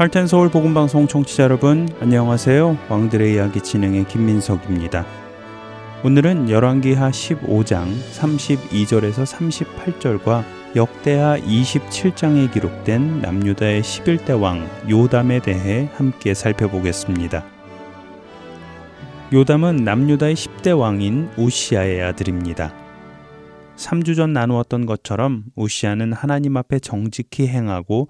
할텐 서울 복음 방송 청취자 여러분 안녕하세요. 왕들의 이야기 진행의 김민석입니다. 오늘은 열왕기하 15장 32절에서 38절과 역대하 27장에 기록된 남유다의 11대 왕 요담에 대해 함께 살펴보겠습니다. 요담은 남유다의 10대 왕인 우시아의 아들입니다. 3주 전 나누었던 것처럼 우시아는 하나님 앞에 정직히 행하고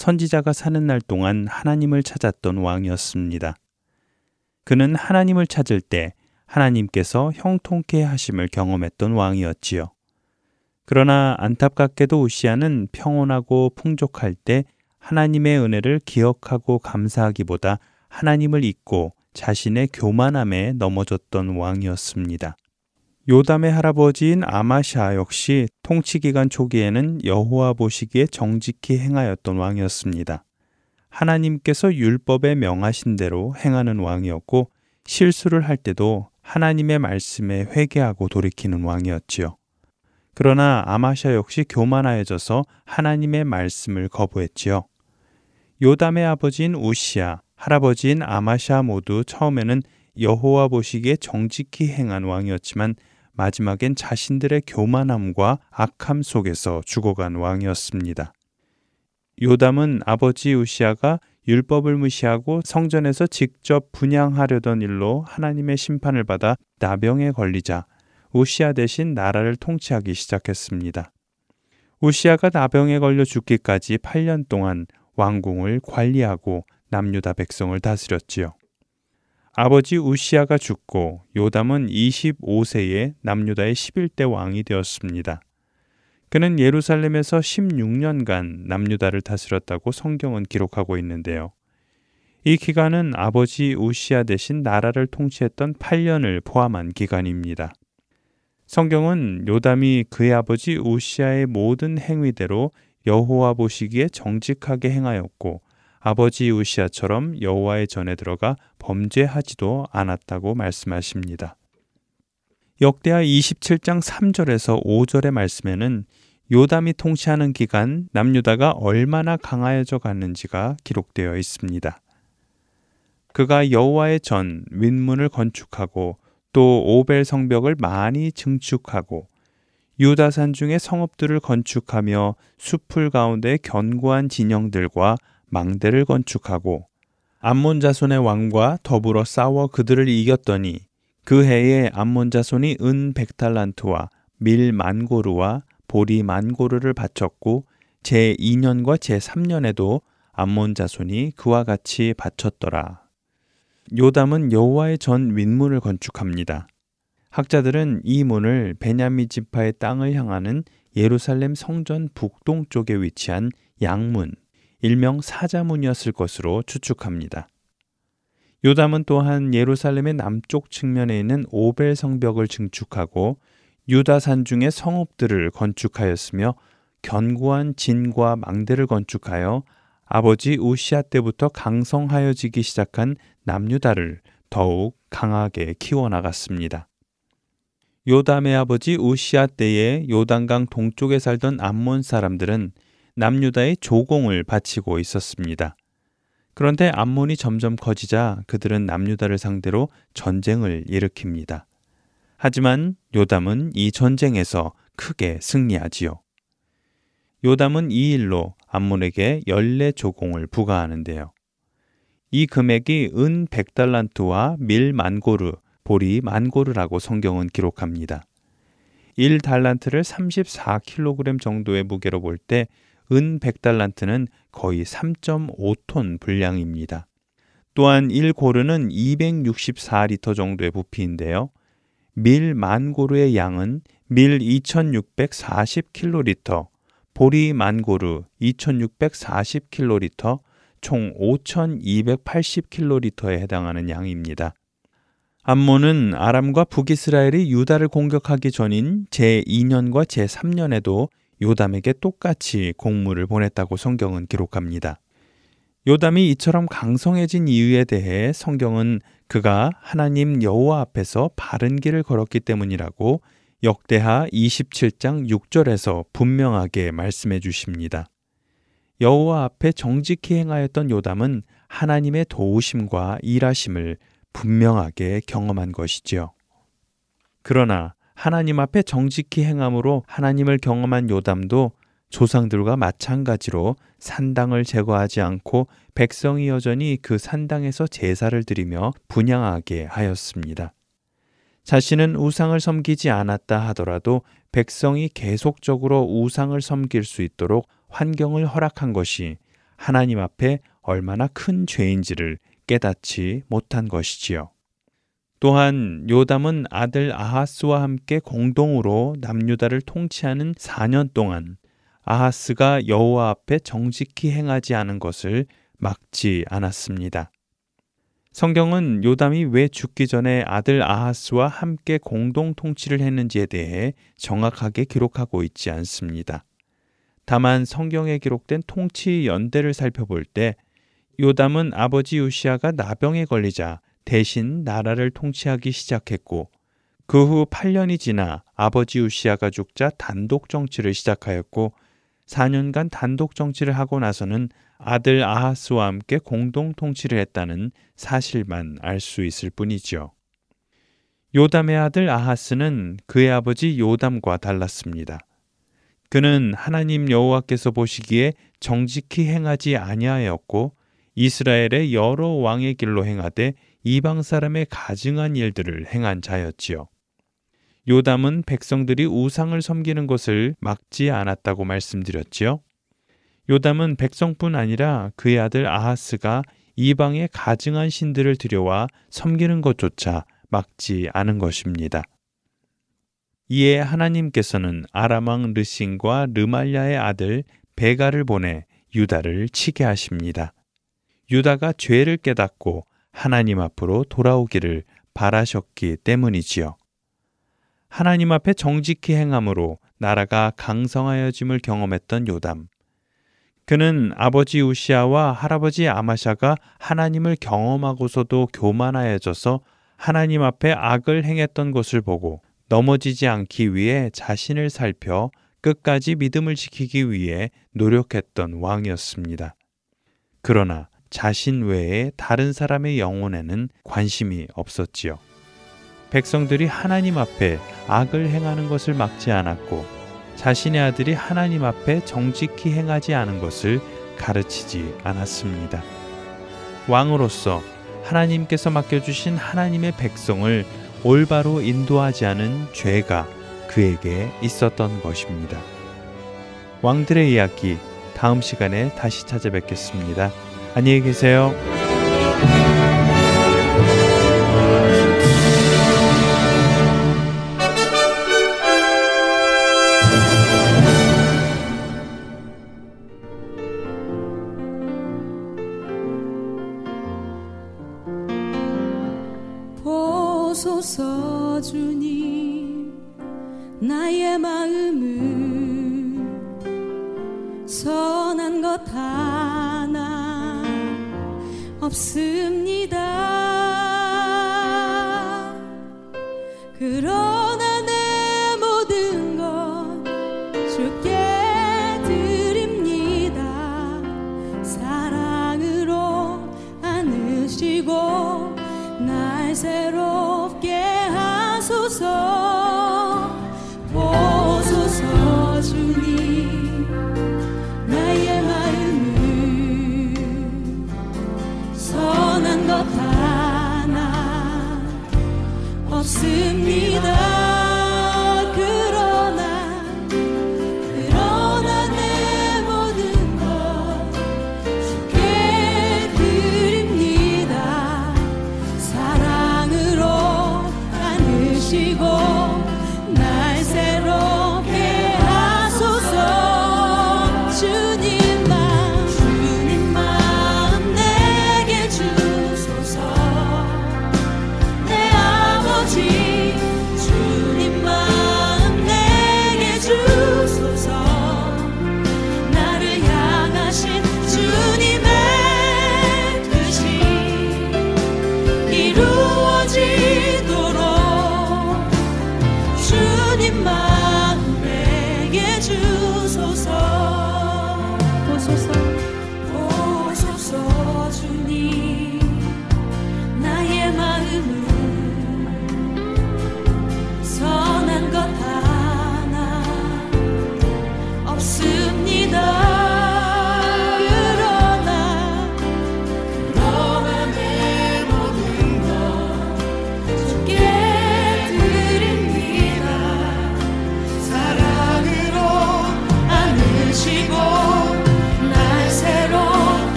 선지자가 사는 날 동안 하나님을 찾았던 왕이었습니다. 그는 하나님을 찾을 때 하나님께서 형통케 하심을 경험했던 왕이었지요. 그러나 안타깝게도 우시아는 평온하고 풍족할 때 하나님의 은혜를 기억하고 감사하기보다 하나님을 잊고 자신의 교만함에 넘어졌던 왕이었습니다. 요담의 할아버지인 아마샤 역시 통치 기간 초기에는 여호와 보시기에 정직히 행하였던 왕이었습니다. 하나님께서 율법에 명하신 대로 행하는 왕이었고 실수를 할 때도 하나님의 말씀에 회개하고 돌이키는 왕이었지요. 그러나 아마샤 역시 교만하여져서 하나님의 말씀을 거부했지요. 요담의 아버지인 우시아, 할아버지인 아마샤 모두 처음에는 여호와 보시기에 정직히 행한 왕이었지만 마지막엔 자신들의 교만함과 악함 속에서 죽어간 왕이었습니다. 요담은 아버지 우시아가 율법을 무시하고 성전에서 직접 분양하려던 일로 하나님의 심판을 받아 나병에 걸리자 우시아 대신 나라를 통치하기 시작했습니다. 우시아가 나병에 걸려 죽기까지 8년 동안 왕궁을 관리하고 남유다 백성을 다스렸지요. 아버지 우시아가 죽고 요담은 25세에 남유다의 11대 왕이 되었습니다. 그는 예루살렘에서 16년간 남유다를 다스렸다고 성경은 기록하고 있는데요. 이 기간은 아버지 우시아 대신 나라를 통치했던 8년을 포함한 기간입니다. 성경은 요담이 그의 아버지 우시아의 모든 행위대로 여호와 보시기에 정직하게 행하였고 아버지 우시아처럼 여호와의 전에 들어가 범죄하지도 않았다고 말씀하십니다. 역대하 27장 3절에서 5절의 말씀에는 요담이 통치하는 기간 남유다가 얼마나 강하여져 갔는지가 기록되어 있습니다. 그가 여호와의 전 윗문을 건축하고 또 오벨 성벽을 많이 증축하고 유다산 중의 성읍들을 건축하며 숲풀 가운데 견고한 진영들과 망대를 건축하고 암몬 자손의 왕과 더불어 싸워 그들을 이겼더니 그 해에 암몬 자손이 은 백탈란트와 밀 만고르와 보리 만고르를 바쳤고 제 2년과 제 3년에도 암몬 자손이 그와 같이 바쳤더라. 요담은 여호와의 전 윗문을 건축합니다. 학자들은 이 문을 베냐미 지파의 땅을 향하는 예루살렘 성전 북동쪽에 위치한 양문, 일명 사자문이었을 것으로 추측합니다. 요담은 또한 예루살렘의 남쪽 측면에 있는 오벨 성벽을 증축하고 유다 산 중의 성읍들을 건축하였으며 견고한 진과 망대를 건축하여 아버지 우시아 때부터 강성하여지기 시작한 남유다를 더욱 강하게 키워나갔습니다. 요담의 아버지 우시아 때에 요단강 동쪽에 살던 암몬 사람들은 남유다의 조공을 바치고 있었습니다. 그런데 암몬이 점점 커지자 그들은 남유다를 상대로 전쟁을 일으킵니다. 하지만 요담은 이 전쟁에서 크게 승리하지요. 요담은 이 일로 암몬에게 연례 조공을 부과하는데요. 이 금액이 은 100달란트와 밀 만고르, 보리 만고르라고 성경은 기록합니다. 1달란트를 34kg 정도의 무게로 볼 때 은 100달란트는 거의 3.5톤 분량입니다. 또한 1고르는 264리터 정도의 부피인데요. 밀 만고르의 양은 밀 2640킬로리터, 보리 만고르 2640킬로리터, 총 5280킬로리터에 해당하는 양입니다. 암몬은 아람과 북이스라엘이 유다를 공격하기 전인 제2년과 제3년에도 요담에게 똑같이 공물을 보냈다고 성경은 기록합니다. 요담이 이처럼 강성해진 이유에 대해 성경은 그가 하나님 여호와 앞에서 바른 길을 걸었기 때문이라고 역대하 27장 6절에서 분명하게 말씀해 주십니다. 여호와 앞에 정직히 행하였던 요담은 하나님의 도우심과 일하심을 분명하게 경험한 것이지요. 그러나 하나님 앞에 정직히 행함으로 하나님을 경험한 요담도 조상들과 마찬가지로 산당을 제거하지 않고 백성이 여전히 그 산당에서 제사를 드리며 분양하게 하였습니다. 자신은 우상을 섬기지 않았다 하더라도 백성이 계속적으로 우상을 섬길 수 있도록 환경을 허락한 것이 하나님 앞에 얼마나 큰 죄인지를 깨닫지 못한 것이지요. 또한 요담은 아들 아하스와 함께 공동으로 남유다를 통치하는 4년 동안 아하스가 여호와 앞에 정직히 행하지 않은 것을 막지 않았습니다. 성경은 요담이 왜 죽기 전에 아들 아하스와 함께 공동 통치를 했는지에 대해 정확하게 기록하고 있지 않습니다. 다만 성경에 기록된 통치 연대를 살펴볼 때 요담은 아버지 요시아가 나병에 걸리자 대신 나라를 통치하기 시작했고 그 후 8년이 지나 아버지 요시아가 죽자 단독 정치를 시작하였고 4년간 단독 정치를 하고 나서는 아들 아하스와 함께 공동 통치를 했다는 사실만 알 수 있을 뿐이지요. 요담의 아들 아하스는 그의 아버지 요담과 달랐습니다. 그는 하나님 여호와께서 보시기에 정직히 행하지 아니하였고 이스라엘의 여러 왕의 길로 행하되 이방 사람의 가증한 일들을 행한 자였지요. 요담은 백성들이 우상을 섬기는 것을 막지 않았다고 말씀드렸지요. 요담은 백성뿐 아니라 그의 아들 아하스가 이방의 가증한 신들을 들여와 섬기는 것조차 막지 않은 것입니다. 이에 하나님께서는 아람왕 르신과 르말야의 아들 베가를 보내 유다를 치게 하십니다. 유다가 죄를 깨닫고 하나님 앞으로 돌아오기를 바라셨기 때문이지요. 하나님 앞에 정직히 행함으로 나라가 강성하여짐을 경험했던 요담. 그는 아버지 우시아와 할아버지 아마샤가 하나님을 경험하고서도 교만하여져서 하나님 앞에 악을 행했던 것을 보고 넘어지지 않기 위해 자신을 살펴 끝까지 믿음을 지키기 위해 노력했던 왕이었습니다. 그러나 자신 외에 다른 사람의 영혼에는 관심이 없었지요. 백성들이 하나님 앞에 악을 행하는 것을 막지 않았고 자신의 아들이 하나님 앞에 정직히 행하지 않은 것을 가르치지 않았습니다. 왕으로서 하나님께서 맡겨주신 하나님의 백성을 올바로 인도하지 않은 죄가 그에게 있었던 것입니다. 왕들의 이야기 다음 시간에 다시 찾아뵙겠습니다. 안녕히 계세요. 없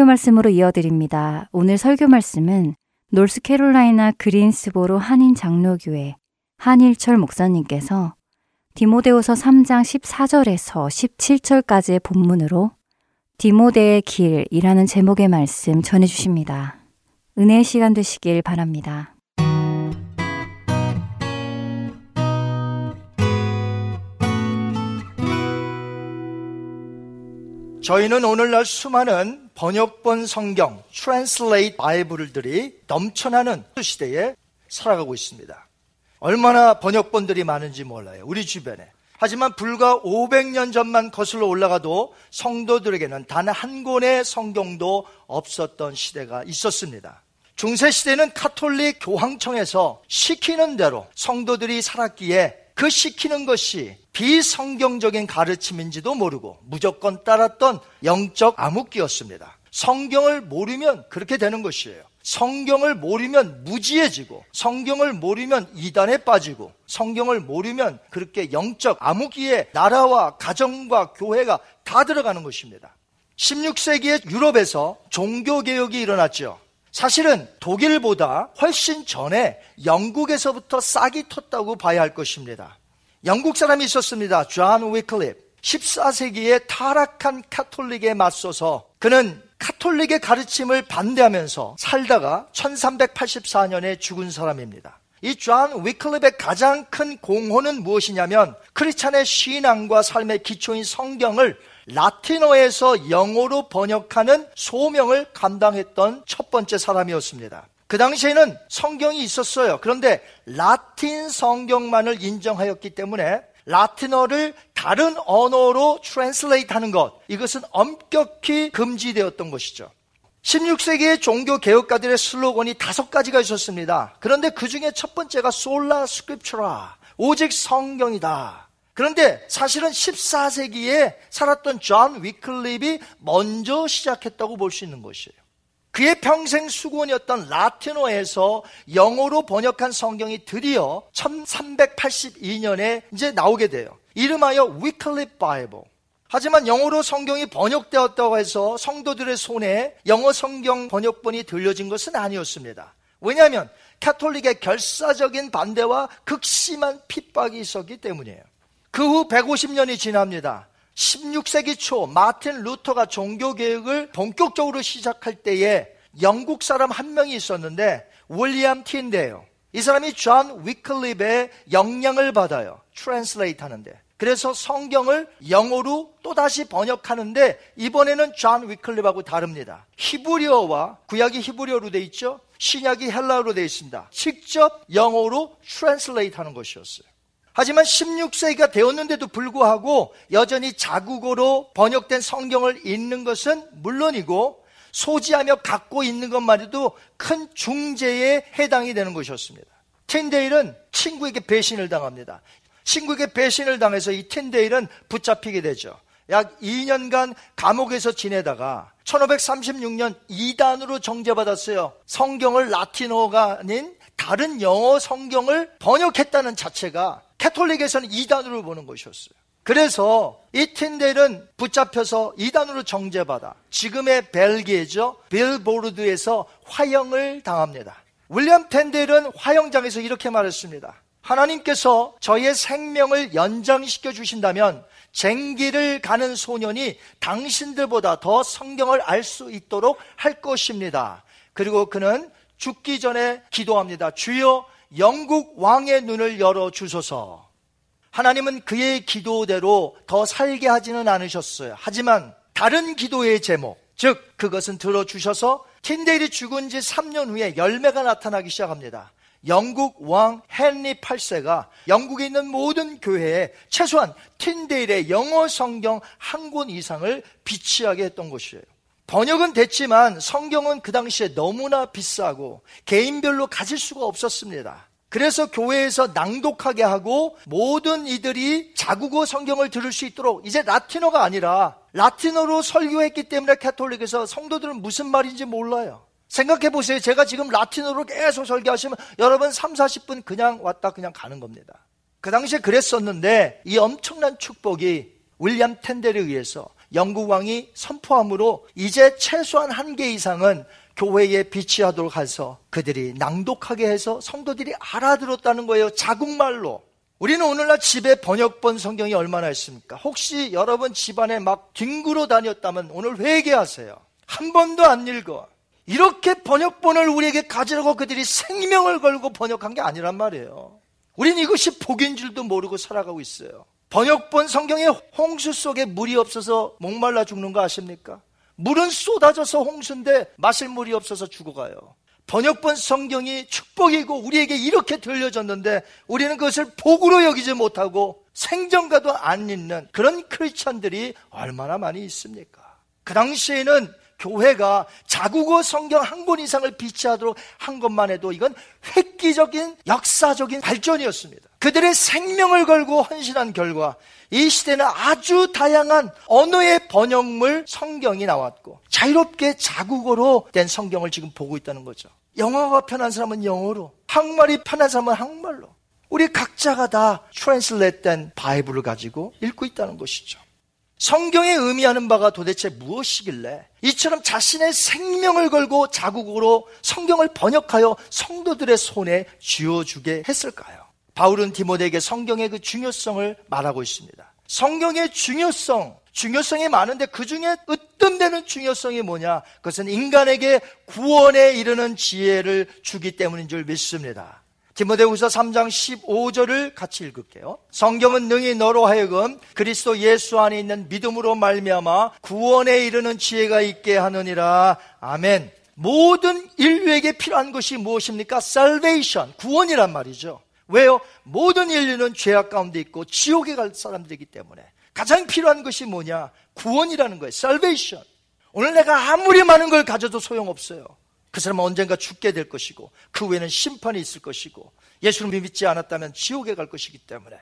설교 말씀으로 이어드립니다. 오늘 설교 말씀은 노스캐롤라이나 그린스보로 한인 장로교회 한일철 목사님께서 디모데후서 3장 14절에서 17절까지의 본문으로 디모데의 길이라는 제목의 말씀 전해 주십니다. 은혜의 시간 되시길 바랍니다. 저희는 오늘날 수많은 번역본 성경, translate 바이블들이 넘쳐나는 시대에 살아가고 있습니다. 얼마나 번역본들이 많은지 몰라요. 우리 주변에. 하지만 불과 500년 전만 거슬러 올라가도 성도들에게는 단 한 권의 성경도 없었던 시대가 있었습니다. 중세 시대는 카톨릭 교황청에서 시키는 대로 성도들이 살았기에 그 시키는 것이 비성경적인 가르침인지도 모르고 무조건 따랐던 영적 암흑기였습니다. 성경을 모르면 그렇게 되는 것이에요. 성경을 모르면 무지해지고, 성경을 모르면 이단에 빠지고, 성경을 모르면 그렇게 영적 암흑기에 나라와 가정과 교회가 다 들어가는 것입니다. 16세기의 유럽에서 종교개혁이 일어났죠. 사실은 독일보다 훨씬 전에 영국에서부터 싹이 텄다고 봐야 할 것입니다. 영국 사람이 있었습니다. 존 위클립. 14세기에 타락한 카톨릭에 맞서서 그는 카톨릭의 가르침을 반대하면서 살다가 1384년에 죽은 사람입니다. 이 존 위클립의 가장 큰 공헌은 무엇이냐면 크리스찬의 신앙과 삶의 기초인 성경을 라틴어에서 영어로 번역하는 소명을 감당했던 첫 번째 사람이었습니다. 그 당시에는 성경이 있었어요. 그런데 라틴 성경만을 인정하였기 때문에 라틴어를 다른 언어로 translate 하는 것, 이것은 엄격히 금지되었던 것이죠. 16세기의 종교 개혁가들의 슬로건이 다섯 가지가 있었습니다. 그런데 그 중에 첫 번째가 Sola Scriptura, 오직 성경이다. 그런데 사실은 14세기에 살았던 존 위클립이 먼저 시작했다고 볼 수 있는 것이에요. 그의 평생 숙원이었던 라틴어에서 영어로 번역한 성경이 드디어 1382년에 이제 나오게 돼요. 이름하여 위클립 바이블. 하지만 영어로 성경이 번역되었다고 해서 성도들의 손에 영어 성경 번역본이 들려진 것은 아니었습니다. 왜냐하면 카톨릭의 결사적인 반대와 극심한 핍박이 있었기 때문이에요. 그 후 150년이 지납니다. 16세기 초 마틴 루터가 종교개혁을 본격적으로 시작할 때에 영국 사람 한 명이 있었는데 윌리엄 틴데일. 이 사람이 존 위클립의 영향을 받아요. translate 하는데. 그래서 성경을 영어로 또다시 번역하는데 이번에는 존 위클립하고 다릅니다. 히브리어와 구약이 히브리어로 돼 있죠. 신약이 헬라어로 돼 있습니다. 직접 영어로 translate 하는 것이었어요. 하지만 16세기가 되었는데도 불구하고 여전히 자국어로 번역된 성경을 읽는 것은 물론이고 소지하며 갖고 있는 것만 해도 큰 중재에 해당이 되는 것이었습니다. 틴데일은 친구에게 배신을 당합니다. 친구에게 배신을 당해서 이 틴데일은 붙잡히게 되죠. 약 2년간 감옥에서 지내다가 1536년 이단으로 정죄받았어요. 성경을 라틴어가 아닌 다른 영어 성경을 번역했다는 자체가 캐톨릭에서는 이단으로 보는 것이었어요. 그래서 이 틴델은 붙잡혀서 이단으로 정죄받아 지금의 벨기에죠. 빌보르드에서 화형을 당합니다. 윌리엄 텐델은 화형장에서 이렇게 말했습니다. 하나님께서 저의 생명을 연장시켜 주신다면 쟁기를 가는 소년이 당신들보다 더 성경을 알 수 있도록 할 것입니다. 그리고 그는 죽기 전에 기도합니다. 주여 영국 왕의 눈을 열어 주소서. 하나님은 그의 기도대로 더 살게 하지는 않으셨어요. 하지만 다른 기도의 제목, 즉 그것은 들어주셔서 틴데일이 죽은 지 3년 후에 열매가 나타나기 시작합니다. 영국 왕 헨리 8세가 영국에 있는 모든 교회에 최소한 틴데일의 영어 성경 한 권 이상을 비치하게 했던 것이에요. 번역은 됐지만 성경은 그 당시에 너무나 비싸고 개인별로 가질 수가 없었습니다. 그래서 교회에서 낭독하게 하고 모든 이들이 자국어 성경을 들을 수 있도록 이제 라틴어가 아니라 라틴어로 설교했기 때문에 카톨릭에서 성도들은 무슨 말인지 몰라요. 생각해 보세요. 제가 지금 라틴어로 계속 설교하시면 여러분 3, 40분 그냥 왔다 그냥 가는 겁니다. 그 당시에 그랬었는데 이 엄청난 축복이 윌리엄 텐델에 의해서 영국 왕이 선포함으로 이제 최소한 한 개 이상은 교회에 비치하도록 해서 그들이 낭독하게 해서 성도들이 알아들었다는 거예요. 자국말로. 우리는 오늘날 집에 번역본 성경이 얼마나 있습니까? 혹시 여러분 집안에 막 뒹굴어 다녔다면 오늘 회개하세요. 한 번도 안 읽어. 이렇게 번역본을 우리에게 가지라고 그들이 생명을 걸고 번역한 게 아니란 말이에요. 우린 이것이 복인 줄도 모르고 살아가고 있어요. 번역본 성경에 홍수 속에 물이 없어서 목말라 죽는 거 아십니까? 물은 쏟아져서 홍수인데 마실 물이 없어서 죽어가요. 번역본 성경이 축복이고 우리에게 이렇게 들려졌는데 우리는 그것을 복으로 여기지 못하고 생전가도 안 읽는 그런 크리스천들이 얼마나 많이 있습니까? 그 당시에는 교회가 자국어 성경 한 권 이상을 비치하도록 한 것만 해도 이건 획기적인 역사적인 발전이었습니다. 그들의 생명을 걸고 헌신한 결과 이 시대는 아주 다양한 언어의 번역물 성경이 나왔고 자유롭게 자국어로 된 성경을 지금 보고 있다는 거죠. 영어가 편한 사람은 영어로, 한국말이 편한 사람은 한국말로. 우리 각자가 다 translate 된 바이블을 가지고 읽고 있다는 것이죠. 성경에 의미하는 바가 도대체 무엇이길래 이처럼 자신의 생명을 걸고 자국으로 성경을 번역하여 성도들의 손에 쥐어주게 했을까요? 바울은 디모데에게 성경의 그 중요성을 말하고 있습니다. 성경의 중요성, 중요성이 많은데 그 중에 으뜸되는 중요성이 뭐냐? 그것은 인간에게 구원에 이르는 지혜를 주기 때문인 줄 믿습니다. 디모데후서 3장 15절을 같이 읽을게요. 성경은 능히 너로 하여금 그리스도 예수 안에 있는 믿음으로 말미암아 구원에 이르는 지혜가 있게 하느니라. 아멘. 모든 인류에게 필요한 것이 무엇입니까? salvation, 구원이란 말이죠. 왜요? 모든 인류는 죄악 가운데 있고 지옥에 갈 사람들이기 때문에 가장 필요한 것이 뭐냐? 구원이라는 거예요. salvation. 오늘 내가 아무리 많은 걸 가져도 소용없어요. 그 사람은 언젠가 죽게 될 것이고 그 후에는 심판이 있을 것이고 예수를 믿지 않았다면 지옥에 갈 것이기 때문에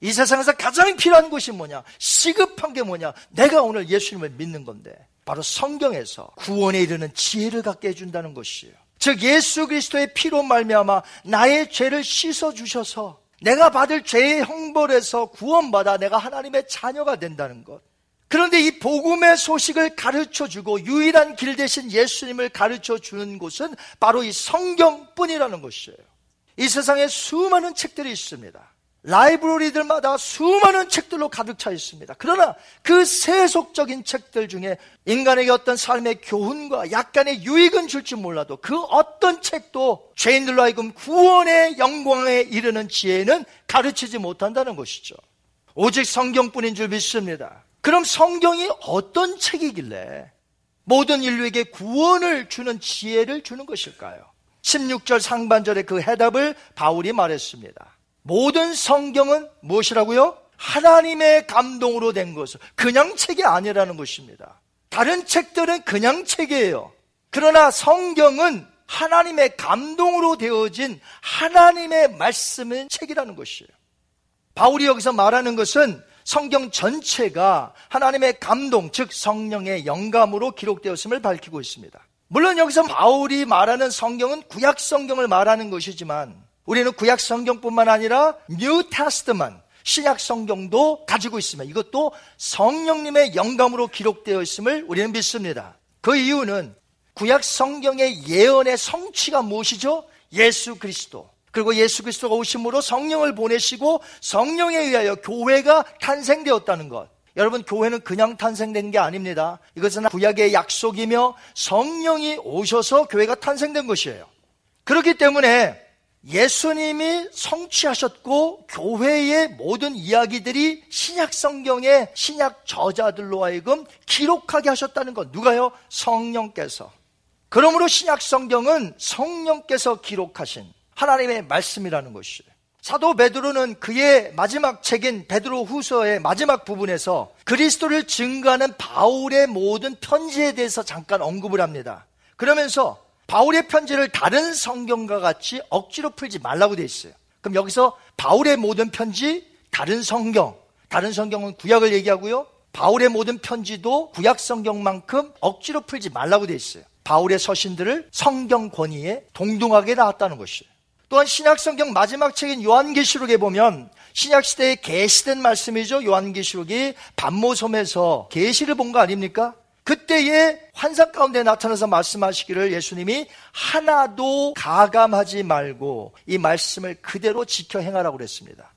이 세상에서 가장 필요한 것이 뭐냐? 시급한 게 뭐냐? 내가 오늘 예수님을 믿는 건데 바로 성경에서 구원에 이르는 지혜를 갖게 해준다는 것이에요. 즉 예수 그리스도의 피로 말미암아 나의 죄를 씻어 주셔서 내가 받을 죄의 형벌에서 구원받아 내가 하나님의 자녀가 된다는 것. 그런데 이 복음의 소식을 가르쳐 주고 유일한 길 대신 예수님을 가르쳐 주는 곳은 바로 이 성경뿐이라는 것이에요. 이 세상에 수많은 책들이 있습니다. 라이브러리들마다 수많은 책들로 가득 차 있습니다. 그러나 그 세속적인 책들 중에 인간에게 어떤 삶의 교훈과 약간의 유익은 줄지 몰라도 그 어떤 책도 죄인들로 하여금 구원의 영광에 이르는 지혜는 가르치지 못한다는 것이죠. 오직 성경뿐인 줄 믿습니다. 그럼 성경이 어떤 책이길래 모든 인류에게 구원을 주는 지혜를 주는 것일까요? 16절 상반절의 그 해답을 바울이 말했습니다. 모든 성경은 무엇이라고요? 하나님의 감동으로 된 것을 그냥 책이 아니라는 것입니다. 다른 책들은 그냥 책이에요. 그러나 성경은 하나님의 감동으로 되어진 하나님의 말씀은 책이라는 것이에요. 바울이 여기서 말하는 것은 성경 전체가 하나님의 감동, 즉 성령의 영감으로 기록되었음을 밝히고 있습니다. 물론 여기서 바울이 말하는 성경은 구약 성경을 말하는 것이지만 우리는 구약 성경뿐만 아니라 New Testament 신약 성경도 가지고 있으며 이것도 성령님의 영감으로 기록되어 있음을 우리는 믿습니다. 그 이유는 구약 성경의 예언의 성취가 무엇이죠? 예수 그리스도. 그리고 예수 그리스도가 오심으로 성령을 보내시고 성령에 의하여 교회가 탄생되었다는 것. 여러분, 교회는 그냥 탄생된 게 아닙니다. 이것은 구약의 약속이며 성령이 오셔서 교회가 탄생된 것이에요. 그렇기 때문에 예수님이 성취하셨고 교회의 모든 이야기들이 신약 성경의 신약 저자들로 하여금 기록하게 하셨다는 것. 누가요? 성령께서. 그러므로 신약 성경은 성령께서 기록하신 하나님의 말씀이라는 것이에요. 사도 베드로는 그의 마지막 책인 베드로 후서의 마지막 부분에서 그리스도를 증거하는 바울의 모든 편지에 대해서 잠깐 언급을 합니다. 그러면서 바울의 편지를 다른 성경과 같이 억지로 풀지 말라고 되어 있어요. 그럼 여기서 바울의 모든 편지, 다른 성경, 다른 성경은 구약을 얘기하고요. 바울의 모든 편지도 구약 성경만큼 억지로 풀지 말라고 되어 있어요. 바울의 서신들을 성경 권위에 동등하게 나왔다는 것이에요. 또한 신약 성경 마지막 책인 요한계시록에 보면 신약 시대에 계시된 말씀이죠. 요한계시록이 반모섬에서 계시를 본 거 아닙니까? 그때의 환상 가운데 나타나서 말씀하시기를 예수님이 하나도 가감하지 말고 이 말씀을 그대로 지켜 행하라고 그랬습니다.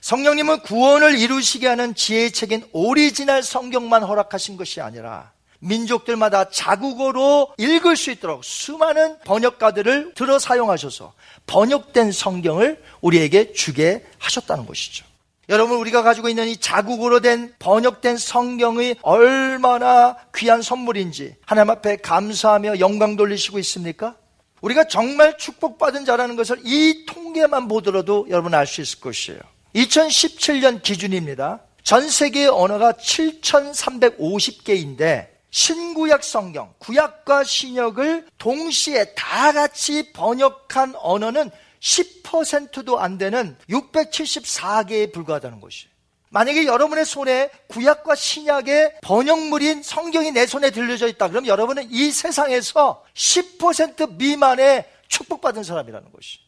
성령님은 구원을 이루시게 하는 지혜의 책인 오리지널 성경만 허락하신 것이 아니라 민족들마다 자국어로 읽을 수 있도록 수많은 번역가들을 들어 사용하셔서 번역된 성경을 우리에게 주게 하셨다는 것이죠. 여러분, 우리가 가지고 있는 이 자국어로 된 번역된 성경이 얼마나 귀한 선물인지 하나님 앞에 감사하며 영광 돌리시고 있습니까? 우리가 정말 축복받은 자라는 것을 이 통계만 보더라도 여러분 알 수 있을 것이에요. 2017년 기준입니다. 전 세계의 언어가 7,350개인데 신구약 성경, 구약과 신약을 동시에 다 같이 번역한 언어는 10%도 안 되는 674개에 불과하다는 것이에요. 만약에 여러분의 손에 구약과 신약의 번역물인 성경이 내 손에 들려져 있다. 그럼 여러분은 이 세상에서 10% 미만의 축복받은 사람이라는 것이.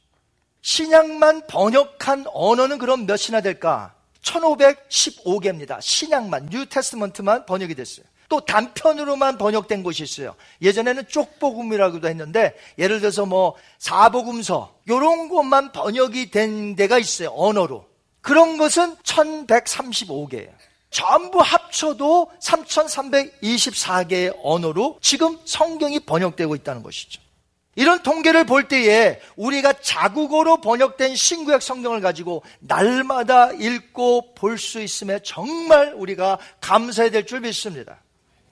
신약만 번역한 언어는 그럼 몇이나 될까? 1515개입니다. 신약만, New Testament만 번역이 됐어요. 또 단편으로만 번역된 곳이 있어요. 예전에는 쪽복음이라고도 했는데 예를 들어서 뭐 사복음서 이런 것만 번역이 된 데가 있어요. 언어로. 그런 것은 1135개예요. 전부 합쳐도 3324개의 언어로 지금 성경이 번역되고 있다는 것이죠. 이런 통계를 볼 때에 우리가 자국어로 번역된 신구약 성경을 가지고 날마다 읽고 볼 수 있음에 정말 우리가 감사해야 될 줄 믿습니다.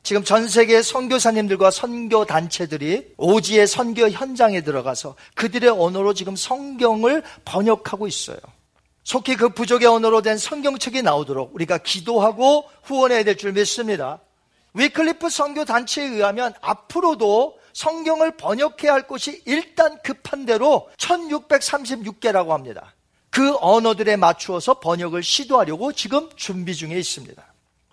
지금 전 세계 선교사님들과 선교 단체들이 오지의 선교 현장에 들어가서 그들의 언어로 지금 성경을 번역하고 있어요. 속히 그 부족의 언어로 된 성경책이 나오도록 우리가 기도하고 후원해야 될 줄 믿습니다. 위클리프 선교 단체에 의하면 앞으로도 성경을 번역해야 할 곳이 일단 급한 대로 1636개라고 합니다. 그 언어들에 맞추어서 번역을 시도하려고 지금 준비 중에 있습니다.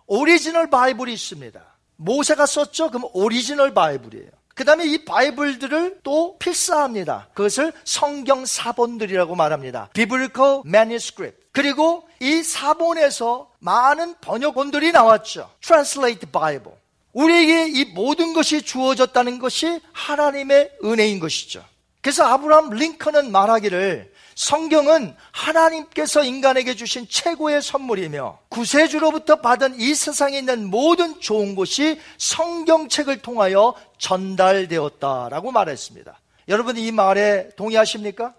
오리지널 바이블이 있습니다. 모세가 썼죠? 그럼 오리지널 바이블이에요. 그 다음에 이 바이블들을 또 필사합니다. 그것을 성경 사본들이라고 말합니다. Biblical Manuscript. 그리고 이 사본에서 많은 번역본들이 나왔죠. Translate Bible. 우리에게 이 모든 것이 주어졌다는 것이 하나님의 은혜인 것이죠. 그래서 아브라함 링컨은 말하기를 성경은 하나님께서 인간에게 주신 최고의 선물이며 구세주로부터 받은 이 세상에 있는 모든 좋은 것이 성경책을 통하여 전달되었다라고 말했습니다. 여러분 이 말에 동의하십니까?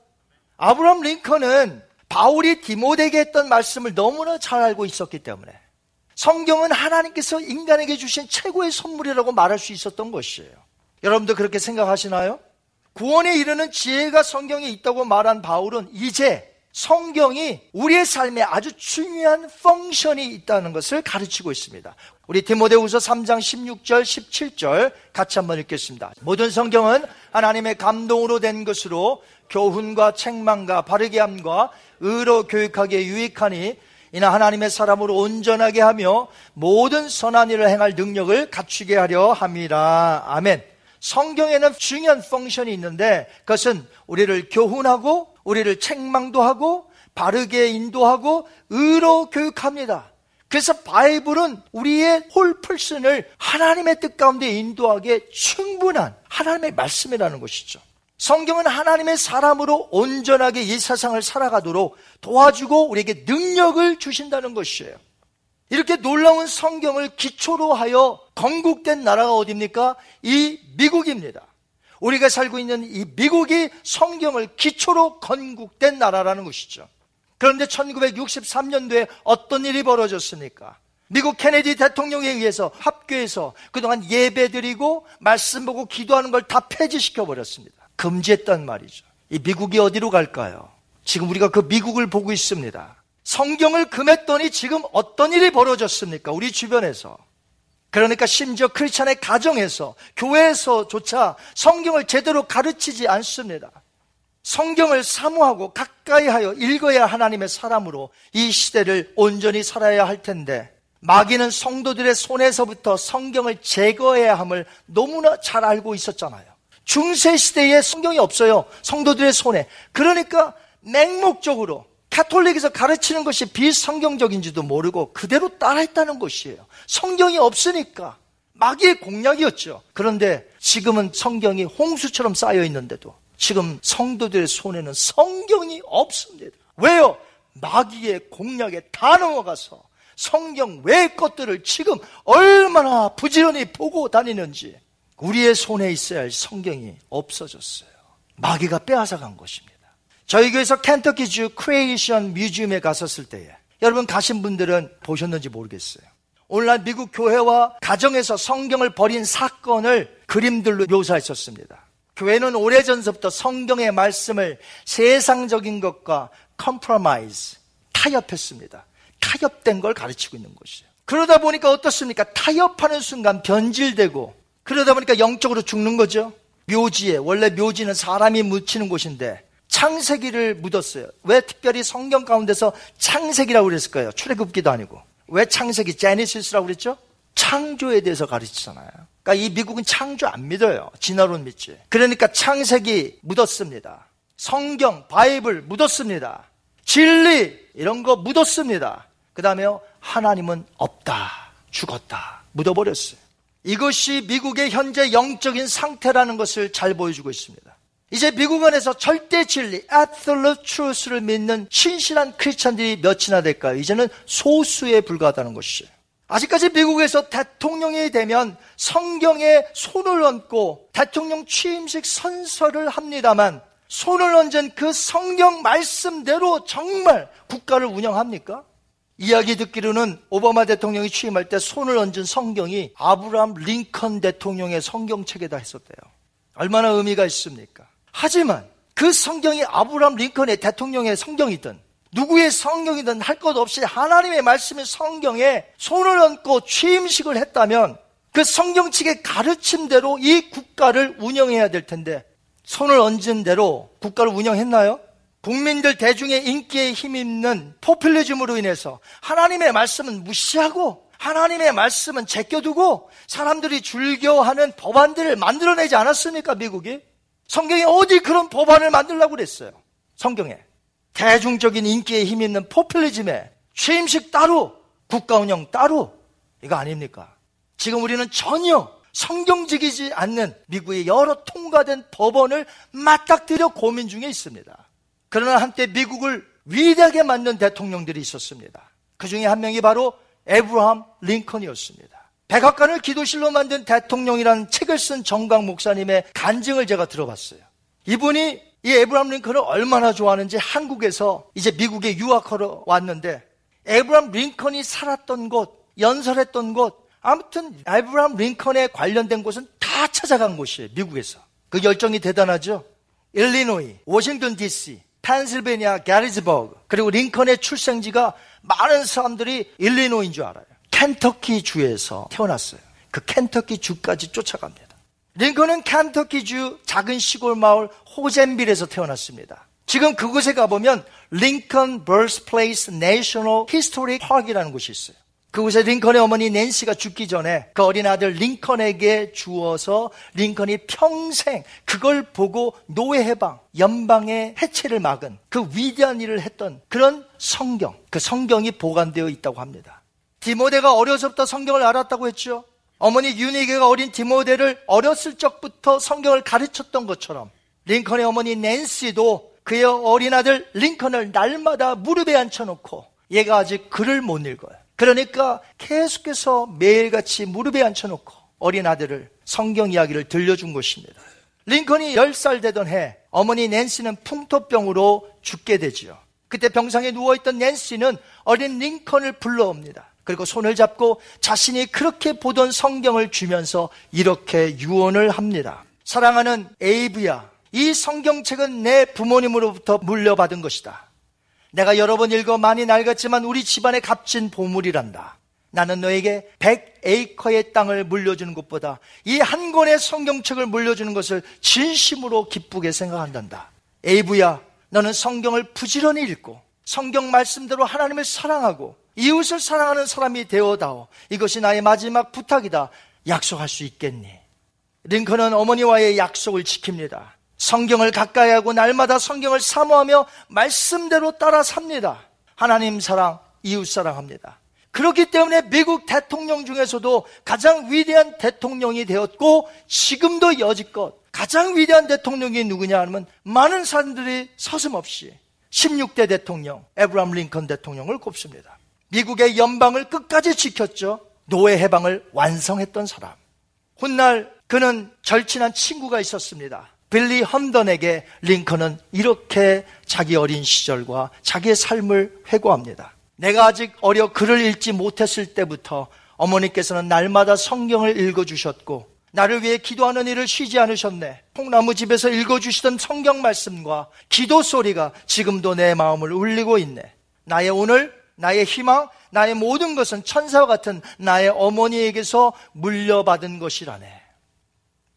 아브라함 링컨은 바울이 디모데에게 했던 말씀을 너무나 잘 알고 있었기 때문에 성경은 하나님께서 인간에게 주신 최고의 선물이라고 말할 수 있었던 것이에요. 여러분도 그렇게 생각하시나요? 구원에 이르는 지혜가 성경에 있다고 말한 바울은 이제 성경이 우리의 삶에 아주 중요한 펑션이 있다는 것을 가르치고 있습니다. 우리 디모데후서 3장 16절 17절 같이 한번 읽겠습니다. 모든 성경은 하나님의 감동으로 된 것으로 교훈과 책망과 바르게 함과 의로 교육하기에 유익하니 이는 하나님의 사람으로 온전하게 하며 모든 선한 일을 행할 능력을 갖추게 하려 함이라. 아멘. 성경에는 중요한 function이 있는데 그것은 우리를 교훈하고 우리를 책망도 하고 바르게 인도하고 의로 교육합니다. 그래서 바이블은 우리의 whole person을 하나님의 뜻 가운데 인도하기에 충분한 하나님의 말씀이라는 것이죠. 성경은 하나님의 사람으로 온전하게 이 세상을 살아가도록 도와주고 우리에게 능력을 주신다는 것이에요. 이렇게 놀라운 성경을 기초로 하여 건국된 나라가 어디입니까? 이 미국입니다. 우리가 살고 있는 이 미국이 성경을 기초로 건국된 나라라는 것이죠. 그런데 1963년도에 어떤 일이 벌어졌습니까? 미국 케네디 대통령에 의해서 합교해서 그동안 예배 드리고 말씀 보고 기도하는 걸 다 폐지시켜 버렸습니다. 금지했단 말이죠. 이 미국이 어디로 갈까요? 지금 우리가 그 미국을 보고 있습니다. 성경을 금했더니 지금 어떤 일이 벌어졌습니까? 우리 주변에서. 그러니까 심지어 크리스찬의 가정에서, 교회에서조차 성경을 제대로 가르치지 않습니다. 성경을 사모하고 가까이 하여 읽어야 하나님의 사람으로 이 시대를 온전히 살아야 할 텐데, 마귀는 성도들의 손에서부터 성경을 제거해야 함을 너무나 잘 알고 있었잖아요. 중세 시대에 성경이 없어요. 성도들의 손에. 그러니까 맹목적으로 카톨릭에서 가르치는 것이 비성경적인지도 모르고 그대로 따라했다는 것이에요. 성경이 없으니까 마귀의 공략이었죠. 그런데 지금은 성경이 홍수처럼 쌓여 있는데도 지금 성도들의 손에는 성경이 없습니다. 왜요? 마귀의 공략에 다 넘어가서 성경 외의 것들을 지금 얼마나 부지런히 보고 다니는지 우리의 손에 있어야 할 성경이 없어졌어요. 마귀가 빼앗아간 것입니다. 저희 교회에서 켄터키 주 Creation Museum에 갔었을 때에 여러분 가신 분들은 보셨는지 모르겠어요. 오늘날 미국 교회와 가정에서 성경을 버린 사건을 그림들로 묘사했었습니다. 교회는 오래전서부터 성경의 말씀을 세상적인 것과 compromise, 타협했습니다. 타협된 걸 가르치고 있는 것이에요. 그러다 보니까 어떻습니까? 타협하는 순간 변질되고 그러다 보니까 영적으로 죽는 거죠. 묘지에 원래 묘지는 사람이 묻히는 곳인데 창세기를 묻었어요. 왜 특별히 성경 가운데서 창세기라고 그랬을까요? 출애굽기도 아니고. 왜 창세기 제니시스라고 그랬죠? 창조에 대해서 가르치잖아요. 그러니까 이 미국은 창조 안 믿어요. 진화론 믿지. 그러니까 창세기 묻었습니다. 성경, 바이블 묻었습니다. 진리 이런 거 묻었습니다. 그 다음에 하나님은 없다. 죽었다. 묻어버렸어요. 이것이 미국의 현재 영적인 상태라는 것을 잘 보여주고 있습니다. 이제 미국 안에서 절대 진리, absolute truth를 믿는 신실한 크리스찬들이 몇이나 될까요? 이제는 소수에 불과하다는 것이에요. 아직까지 미국에서 대통령이 되면 성경에 손을 얹고 대통령 취임식 선서를 합니다만 손을 얹은 그 성경 말씀대로 정말 국가를 운영합니까? 이야기 듣기로는 오바마 대통령이 취임할 때 손을 얹은 성경이 아브라함 링컨 대통령의 성경책에다 했었대요. 얼마나 의미가 있습니까? 하지만 그 성경이 아브라함 링컨의 대통령의 성경이든 누구의 성경이든 할 것 없이 하나님의 말씀이 성경에 손을 얹고 취임식을 했다면 그 성경책의 가르침대로 이 국가를 운영해야 될 텐데 손을 얹은 대로 국가를 운영했나요? 국민들 대중의 인기에 힘입는 포퓰리즘으로 인해서 하나님의 말씀은 무시하고 하나님의 말씀은 제껴두고 사람들이 즐겨하는 법안들을 만들어내지 않았습니까, 미국이? 성경에 어디 그런 법안을 만들라고 그랬어요? 성경에. 대중적인 인기에 힘있는 포퓰리즘에 취임식 따로, 국가 운영 따로, 이거 아닙니까? 지금 우리는 전혀 성경적이지 않는 미국의 여러 통과된 법원을 맞닥뜨려 고민 중에 있습니다. 그러나 한때 미국을 위대하게 만든 대통령들이 있었습니다. 그 중에 한 명이 바로 에브라함 링컨이었습니다. 백악관을 기도실로 만든 대통령이라는 책을 쓴 정강 목사님의 간증을 제가 들어봤어요. 이분이 이 에브라함 링컨을 얼마나 좋아하는지 한국에서 이제 미국에 유학하러 왔는데 에브라함 링컨이 살았던 곳, 연설했던 곳, 아무튼 에브라함 링컨에 관련된 곳은 다 찾아간 곳이에요. 미국에서. 그 열정이 대단하죠. 일리노이, 워싱턴 DC, 펜실베니아, 게리즈버그, 그리고 링컨의 출생지가 많은 사람들이 일리노인 줄 알아요. 켄터키 주에서 태어났어요. 그 켄터키 주까지 쫓아갑니다. 링컨은 켄터키 주 작은 시골 마을 호젠빌에서 태어났습니다. 지금 그곳에 가보면 링컨 Birthplace National History Park이라는 곳이 있어요. 그곳에 링컨의 어머니 낸시가 죽기 전에 그 어린 아들 링컨에게 주어서 링컨이 평생 그걸 보고 노예 해방, 연방의 해체를 막은 그 위대한 일을 했던 그런 성경, 그 성경이 보관되어 있다고 합니다. 디모데가 어려서부터 성경을 알았다고 했죠. 어머니 유니게가 어린 디모데를 어렸을 적부터 성경을 가르쳤던 것처럼 링컨의 어머니 낸시도 그의 어린 아들 링컨을 날마다 무릎에 앉혀놓고 얘가 아직 글을 못 읽어요. 그러니까 계속해서 매일같이 무릎에 앉혀놓고 어린 아들을 성경 이야기를 들려준 것입니다. 링컨이 10살 되던 해 어머니 낸시는 풍토병으로 죽게 되지요. 그때 병상에 누워있던 낸시는 어린 링컨을 불러옵니다. 그리고 손을 잡고 자신이 그렇게 보던 성경을 주면서 이렇게 유언을 합니다. 사랑하는 에이브야, 이 성경책은 내 부모님으로부터 물려받은 것이다. 내가 여러 번 읽어 많이 낡았지만 우리 집안의 값진 보물이란다. 나는 너에게 100에이커의 땅을 물려주는 것보다 이 한 권의 성경책을 물려주는 것을 진심으로 기쁘게 생각한단다. 에이브야, 너는 성경을 부지런히 읽고 성경 말씀대로 하나님을 사랑하고 이웃을 사랑하는 사람이 되어다오. 이것이 나의 마지막 부탁이다. 약속할 수 있겠니? 링컨은 어머니와의 약속을 지킵니다. 성경을 가까이 하고 날마다 성경을 사모하며 말씀대로 따라 삽니다. 하나님 사랑, 이웃 사랑합니다. 그렇기 때문에 미국 대통령 중에서도 가장 위대한 대통령이 되었고 지금도 여지껏 가장 위대한 대통령이 누구냐 하면 많은 사람들이 서슴없이 16대 대통령 에브람 링컨 대통령을 꼽습니다. 미국의 연방을 끝까지 지켰죠. 노예 해방을 완성했던 사람. 훗날 그는 절친한 친구가 있었습니다. 빌리 험던에게 링컨은 이렇게 자기 어린 시절과 자기의 삶을 회고합니다. 내가 아직 어려 글을 읽지 못했을 때부터 어머니께서는 날마다 성경을 읽어주셨고 나를 위해 기도하는 일을 쉬지 않으셨네. 콩나무 집에서 읽어주시던 성경 말씀과 기도 소리가 지금도 내 마음을 울리고 있네. 나의 오늘, 나의 희망, 나의 모든 것은 천사와 같은 나의 어머니에게서 물려받은 것이라네.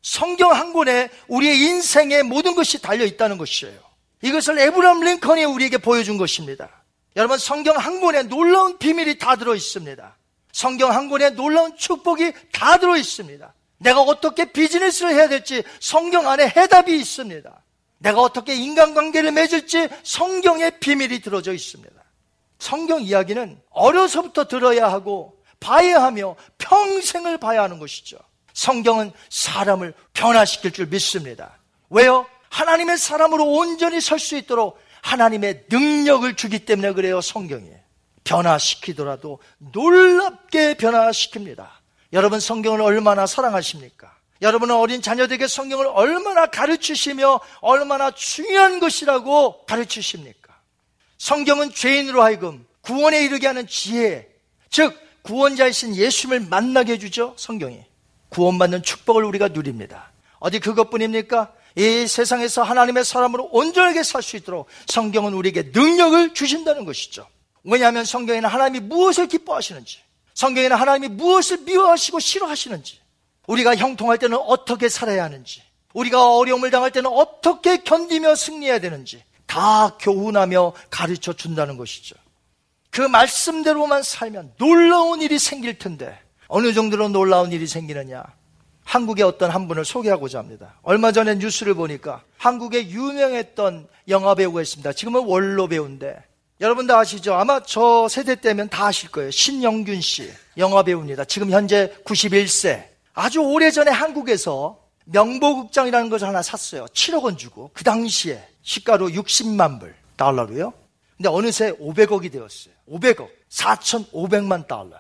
성경 한 권에 우리의 인생의 모든 것이 달려 있다는 것이에요. 이것을 에브람 링컨이 우리에게 보여준 것입니다. 여러분 성경 한 권에 놀라운 비밀이 다 들어 있습니다. 성경 한 권에 놀라운 축복이 다 들어 있습니다. 내가 어떻게 비즈니스를 해야 될지 성경 안에 해답이 있습니다. 내가 어떻게 인간관계를 맺을지 성경에 비밀이 들어져 있습니다. 성경 이야기는 어려서부터 들어야 하고 봐야 하며 평생을 봐야 하는 것이죠. 성경은 사람을 변화시킬 줄 믿습니다. 왜요? 하나님의 사람으로 온전히 설 수 있도록 하나님의 능력을 주기 때문에 그래요, 성경이. 변화시키더라도 놀랍게 변화시킵니다. 여러분 성경을 얼마나 사랑하십니까? 여러분은 어린 자녀들에게 성경을 얼마나 가르치시며 얼마나 중요한 것이라고 가르치십니까? 성경은 죄인으로 하여금 구원에 이르게 하는 지혜, 즉 구원자이신 예수님을 만나게 해주죠. 성경이 구원받는 축복을 우리가 누립니다. 어디 그것뿐입니까? 이 세상에서 하나님의 사람으로 온전하게 살 수 있도록 성경은 우리에게 능력을 주신다는 것이죠. 왜냐하면 성경에는 하나님이 무엇을 기뻐하시는지, 성경에는 하나님이 무엇을 미워하시고 싫어하시는지, 우리가 형통할 때는 어떻게 살아야 하는지, 우리가 어려움을 당할 때는 어떻게 견디며 승리해야 되는지 다 교훈하며 가르쳐 준다는 것이죠. 그 말씀대로만 살면 놀라운 일이 생길 텐데 어느 정도로 놀라운 일이 생기느냐? 한국의 어떤 한 분을 소개하고자 합니다. 얼마 전에 뉴스를 보니까 한국의 유명했던 영화 배우가 있습니다. 지금은 원로 배우인데 여러분 다 아시죠? 아마 저 세대 때면 다 아실 거예요. 신영균 씨 영화 배우입니다. 지금 현재 91세. 아주 오래전에 한국에서 명보극장이라는 것을 하나 샀어요. 7억 원 주고 그 당시에 시가로 60만 불 달러로요. 근데 어느새 500억이 되었어요. 500억, 4,500만 달러.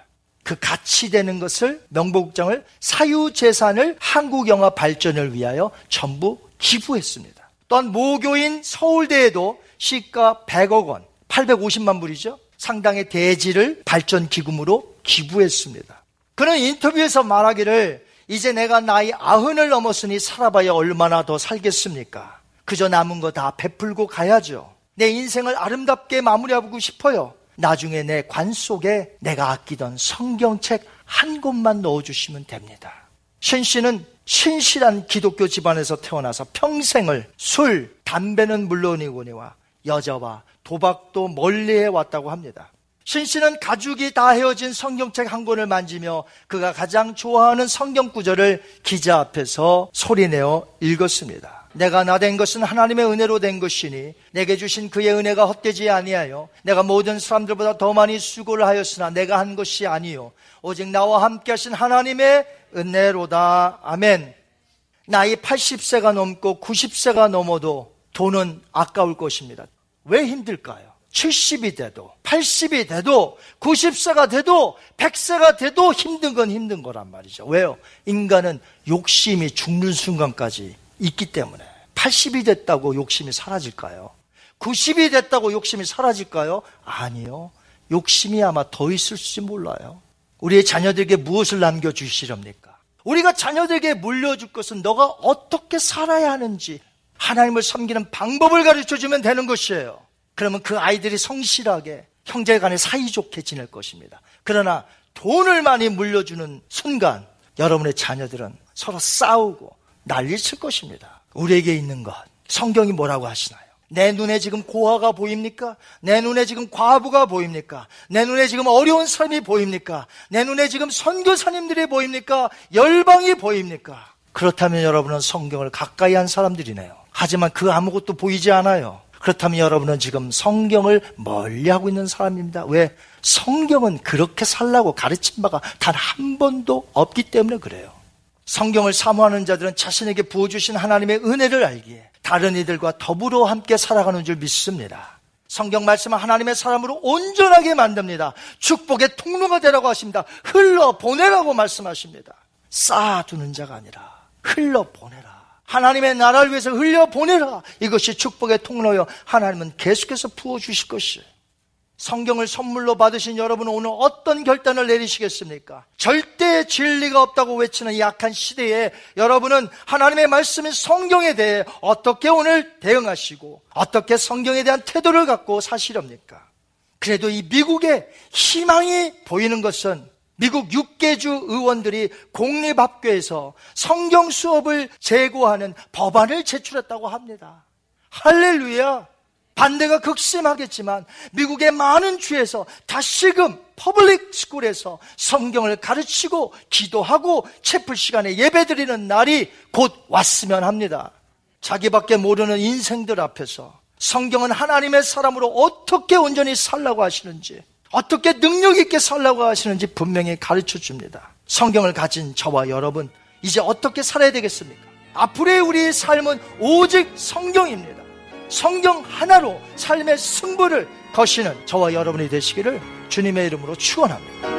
그 가치 되는 것을 명보극장을 사유 재산을 한국 영화 발전을 위하여 전부 기부했습니다. 또한 모교인 서울대에도 시가 100억 원, 850만 불이죠. 상당의 대지를 발전 기금으로 기부했습니다. 그는 인터뷰에서 말하기를 이제 내가 나이 아흔을 넘었으니 살아봐야 얼마나 더 살겠습니까? 그저 남은 거 다 베풀고 가야죠. 내 인생을 아름답게 마무리하고 싶어요. 나중에 내 관 속에 내가 아끼던 성경책 한 권만 넣어주시면 됩니다. 신 씨는 신실한 기독교 집안에서 태어나서 평생을 술, 담배는 물론이거니와 여자와 도박도 멀리해 왔다고 합니다. 신 씨는 가족이 다 헤어진 성경책 한 권을 만지며 그가 가장 좋아하는 성경 구절을 기자 앞에서 소리내어 읽었습니다. 내가 나 된 것은 하나님의 은혜로 된 것이니 내게 주신 그의 은혜가 헛되지 아니하여 내가 모든 사람들보다 더 많이 수고를 하였으나 내가 한 것이 아니요 오직 나와 함께 하신 하나님의 은혜로다. 아멘. 나이 80세가 넘고 90세가 넘어도 돈은 아까울 것입니다. 왜 힘들까요? 70이 돼도, 80이 돼도, 90세가 돼도, 100세가 돼도 힘든 건 힘든 거란 말이죠. 왜요? 인간은 욕심이 죽는 순간까지 있기 때문에 80이 됐다고 욕심이 사라질까요? 90이 됐다고 욕심이 사라질까요? 아니요. 욕심이 아마 더 있을지 몰라요. 우리의 자녀들에게 무엇을 남겨주시렵니까? 우리가 자녀들에게 물려줄 것은 너가 어떻게 살아야 하는지 하나님을 섬기는 방법을 가르쳐 주면 되는 것이에요. 그러면 그 아이들이 성실하게 형제 간에 사이좋게 지낼 것입니다. 그러나 돈을 많이 물려주는 순간 여러분의 자녀들은 서로 싸우고 난리칠 것입니다. 우리에게 있는 것. 성경이 뭐라고 하시나요? 내 눈에 지금 고아가 보입니까? 내 눈에 지금 과부가 보입니까? 내 눈에 지금 어려운 삶이 보입니까? 내 눈에 지금 선교사님들이 보입니까? 열방이 보입니까? 그렇다면 여러분은 성경을 가까이 한 사람들이네요. 하지만 그 아무것도 보이지 않아요. 그렇다면 여러분은 지금 성경을 멀리 하고 있는 사람입니다. 왜? 성경은 그렇게 살라고 가르친 바가 단 한 번도 없기 때문에 그래요. 성경을 사모하는 자들은 자신에게 부어주신 하나님의 은혜를 알기에 다른 이들과 더불어 함께 살아가는 줄 믿습니다. 성경 말씀은 하나님의 사람으로 온전하게 만듭니다. 축복의 통로가 되라고 하십니다. 흘러 보내라고 말씀하십니다. 쌓아두는 자가 아니라 흘러 보내라. 하나님의 나라를 위해서 흘려 보내라. 이것이 축복의 통로요. 하나님은 계속해서 부어주실 것이에요. 성경을 선물로 받으신 여러분은 오늘 어떤 결단을 내리시겠습니까? 절대 진리가 없다고 외치는 약한 시대에 여러분은 하나님의 말씀인 성경에 대해 어떻게 오늘 대응하시고 어떻게 성경에 대한 태도를 갖고 사시렵니까? 그래도 이 미국의 희망이 보이는 것은 미국 6개주 의원들이 공립학교에서 성경 수업을 제고하는 법안을 제출했다고 합니다. 할렐루야! 반대가 극심하겠지만 미국의 많은 주에서 다시금 public school에서 성경을 가르치고 기도하고 채플 시간에 예배드리는 날이 곧 왔으면 합니다. 자기밖에 모르는 인생들 앞에서 성경은 하나님의 사람으로 어떻게 온전히 살라고 하시는지 어떻게 능력 있게 살라고 하시는지 분명히 가르쳐 줍니다. 성경을 가진 저와 여러분, 이제 어떻게 살아야 되겠습니까? 앞으로의 우리의 삶은 오직 성경입니다. 성경 하나로 삶의 승부를 거시는 저와 여러분이 되시기를 주님의 이름으로 축원합니다.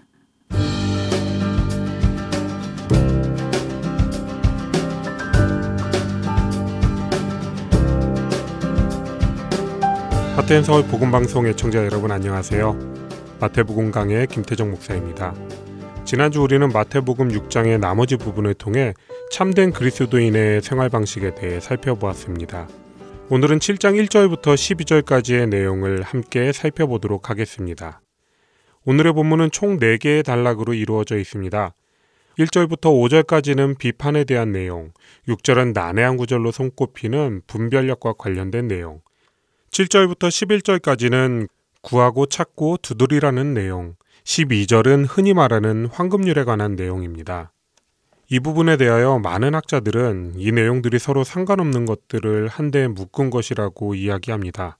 하트앤 서울 복음방송 애청자 여러분 안녕하세요. 마태복음 강의 김태정 목사입니다. 지난주 우리는 마태복음 6장의 나머지 부분을 통해 참된 그리스도인의 생활 방식에 대해 살펴보았습니다. 오늘은 7장 1절부터 12절까지의 내용을 함께 살펴보도록 하겠습니다. 오늘의 본문은 총 4개의 단락으로 이루어져 있습니다. 1절부터 5절까지는 비판에 대한 내용, 6절은 난해한 구절로 손꼽히는 분별력과 관련된 내용, 7절부터 11절까지는 구하고 찾고 두드리라는 내용, 12절은 흔히 말하는 황금률에 관한 내용입니다. 이 부분에 대하여 많은 학자들은 이 내용들이 서로 상관없는 것들을 한데 묶은 것이라고 이야기합니다.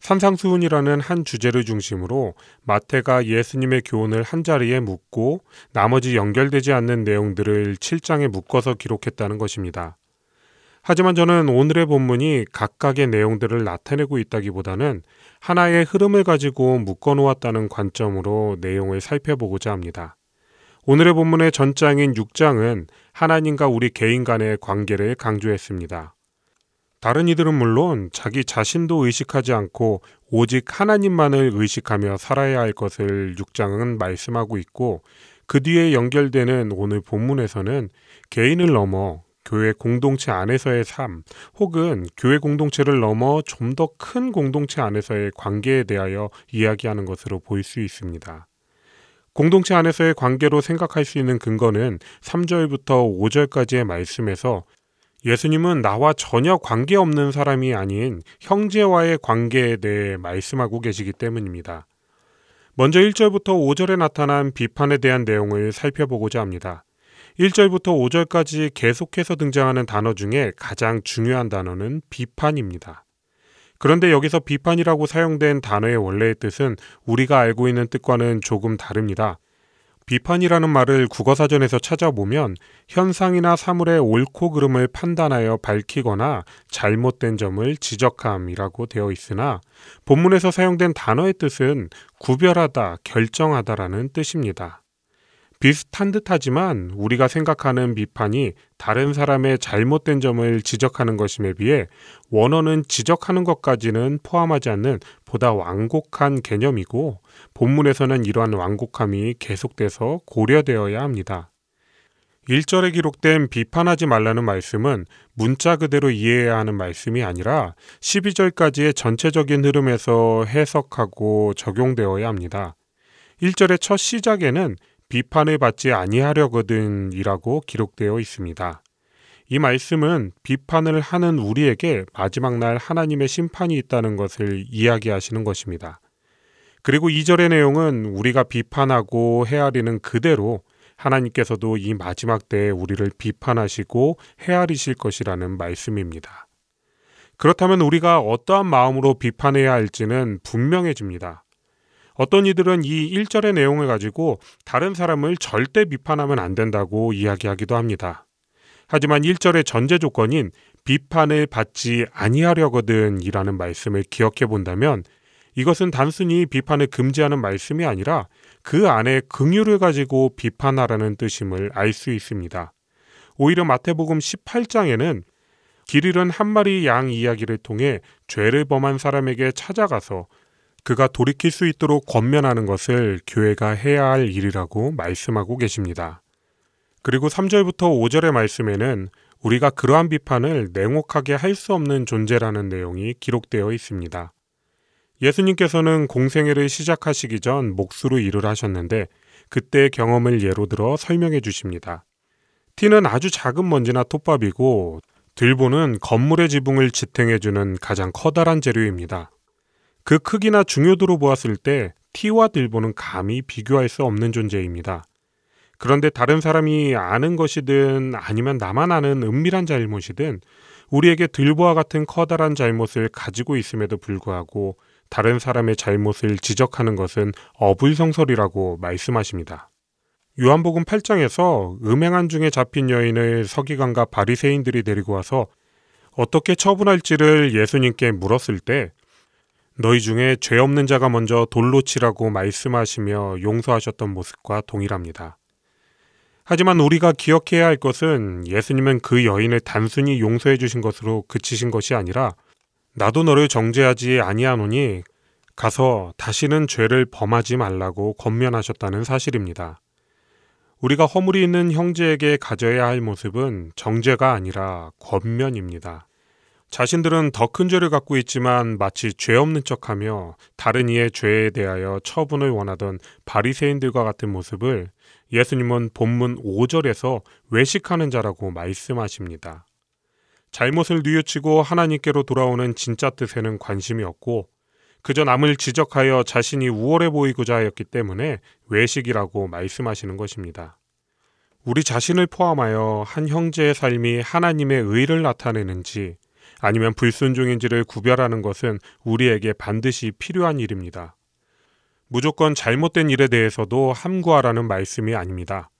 산상수훈이라는 한 주제를 중심으로 마태가 예수님의 교훈을 한 자리에 묶고 나머지 연결되지 않는 내용들을 7장에 묶어서 기록했다는 것입니다. 하지만 저는 오늘의 본문이 각각의 내용들을 나타내고 있다기보다는 하나의 흐름을 가지고 묶어 놓았다는 관점으로 내용을 살펴보고자 합니다. 오늘의 본문의 전장인 6장은 하나님과 우리 개인 간의 관계를 강조했습니다. 다른 이들은 물론 자기 자신도 의식하지 않고 오직 하나님만을 의식하며 살아야 할 것을 6장은 말씀하고 있고 그 뒤에 연결되는 오늘 본문에서는 개인을 넘어 교회 공동체 안에서의 삶 혹은 교회 공동체를 넘어 좀 더 큰 공동체 안에서의 관계에 대하여 이야기하는 것으로 보일 수 있습니다. 공동체 안에서의 관계로 생각할 수 있는 근거는 3절부터 5절까지의 말씀에서 예수님은 나와 전혀 관계없는 사람이 아닌 형제와의 관계에 대해 말씀하고 계시기 때문입니다. 먼저 1절부터 5절에 나타난 비판에 대한 내용을 살펴보고자 합니다. 1절부터 5절까지 계속해서 등장하는 단어 중에 가장 중요한 단어는 비판입니다. 그런데 여기서 비판이라고 사용된 단어의 원래의 뜻은 우리가 알고 있는 뜻과는 조금 다릅니다. 비판이라는 말을 국어사전에서 찾아보면 현상이나 사물의 옳고 그름을 판단하여 밝히거나 잘못된 점을 지적함이라고 되어 있으나 본문에서 사용된 단어의 뜻은 구별하다, 결정하다라는 뜻입니다. 비슷한 듯하지만 우리가 생각하는 비판이 다른 사람의 잘못된 점을 지적하는 것임에 비해 원어는 지적하는 것까지는 포함하지 않는 보다 완곡한 개념이고 본문에서는 이러한 완곡함이 계속돼서 고려되어야 합니다. 1절에 기록된 비판하지 말라는 말씀은 문자 그대로 이해해야 하는 말씀이 아니라 12절까지의 전체적인 흐름에서 해석하고 적용되어야 합니다. 1절의 첫 시작에는 비판을 받지 아니하려거든이라고 기록되어 있습니다. 이 말씀은 비판을 하는 우리에게 마지막 날 하나님의 심판이 있다는 것을 이야기하시는 것입니다. 그리고 2절의 내용은 우리가 비판하고 헤아리는 그대로 하나님께서도 이 마지막 때에 우리를 비판하시고 헤아리실 것이라는 말씀입니다. 그렇다면 우리가 어떠한 마음으로 비판해야 할지는 분명해집니다. 어떤 이들은 이 1절의 내용을 가지고 다른 사람을 절대 비판하면 안 된다고 이야기하기도 합니다. 하지만 1절의 전제 조건인 비판을 받지 아니하려거든 이라는 말씀을 기억해 본다면 이것은 단순히 비판을 금지하는 말씀이 아니라 그 안에 긍휼을 가지고 비판하라는 뜻임을 알 수 있습니다. 오히려 마태복음 18장에는 길 잃은 한 마리 양 이야기를 통해 죄를 범한 사람에게 찾아가서 그가 돌이킬 수 있도록 권면하는 것을 교회가 해야 할 일이라고 말씀하고 계십니다. 그리고 3절부터 5절의 말씀에는 우리가 그러한 비판을 냉혹하게 할 수 없는 존재라는 내용이 기록되어 있습니다. 예수님께서는 공생애를 시작하시기 전 몫으로 일을 하셨는데 그때 경험을 예로 들어 설명해 주십니다. 티는 아주 작은 먼지나 톱밥이고 들보는 건물의 지붕을 지탱해 주는 가장 커다란 재료입니다. 그 크기나 중요도로 보았을 때 티와 들보는 감히 비교할 수 없는 존재입니다. 그런데 다른 사람이 아는 것이든 아니면 나만 아는 은밀한 잘못이든 우리에게 들보와 같은 커다란 잘못을 가지고 있음에도 불구하고 다른 사람의 잘못을 지적하는 것은 어불성설이라고 말씀하십니다. 요한복음 8장에서 음행한 중에 잡힌 여인을 서기관과 바리새인들이 데리고 와서 어떻게 처분할지를 예수님께 물었을 때 너희 중에 죄 없는 자가 먼저 돌로 치라고 말씀하시며 용서하셨던 모습과 동일합니다. 하지만 우리가 기억해야 할 것은 예수님은 그 여인을 단순히 용서해 주신 것으로 그치신 것이 아니라 나도 너를 정죄하지 아니하노니 가서 다시는 죄를 범하지 말라고 권면하셨다는 사실입니다. 우리가 허물이 있는 형제에게 가져야 할 모습은 정죄가 아니라 권면입니다. 자신들은 더 큰 죄를 갖고 있지만 마치 죄 없는 척하며 다른 이의 죄에 대하여 처분을 원하던 바리새인들과 같은 모습을 예수님은 본문 5절에서 외식하는 자라고 말씀하십니다. 잘못을 뉘우치고 하나님께로 돌아오는 진짜 뜻에는 관심이 없고 그저 남을 지적하여 자신이 우월해 보이고자 하였기 때문에 외식이라고 말씀하시는 것입니다. 우리 자신을 포함하여 한 형제의 삶이 하나님의 의를 나타내는지 아니면 불순종인지를 구별하는 것은 우리에게 반드시 필요한 일입니다. 무조건 잘못된 일에 대해서도 함구하라는 말씀이 아닙니다.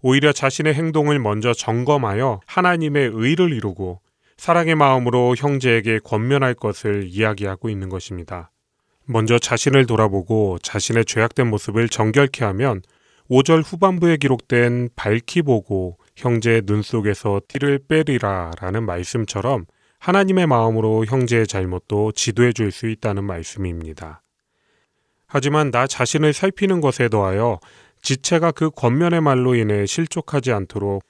오히려 자신의 행동을 먼저 점검하여 하나님의 의를 이루고 사랑의 마음으로 형제에게 권면할 것을 이야기하고 있는 것입니다. 먼저 자신을 돌아보고 자신의 죄악된 모습을 정결케 하면 5절 후반부에 기록된 밝히 보고 형제의 눈 속에서 티를 빼리라 라는 말씀처럼 하나님의 마음으로 형제의 잘못도 지도해 줄 수 있다는 말씀입니다. 하지만 나 자신을 살피는 것에 더하여 지체가 그 권면의 말로 인해 실족하지 않도록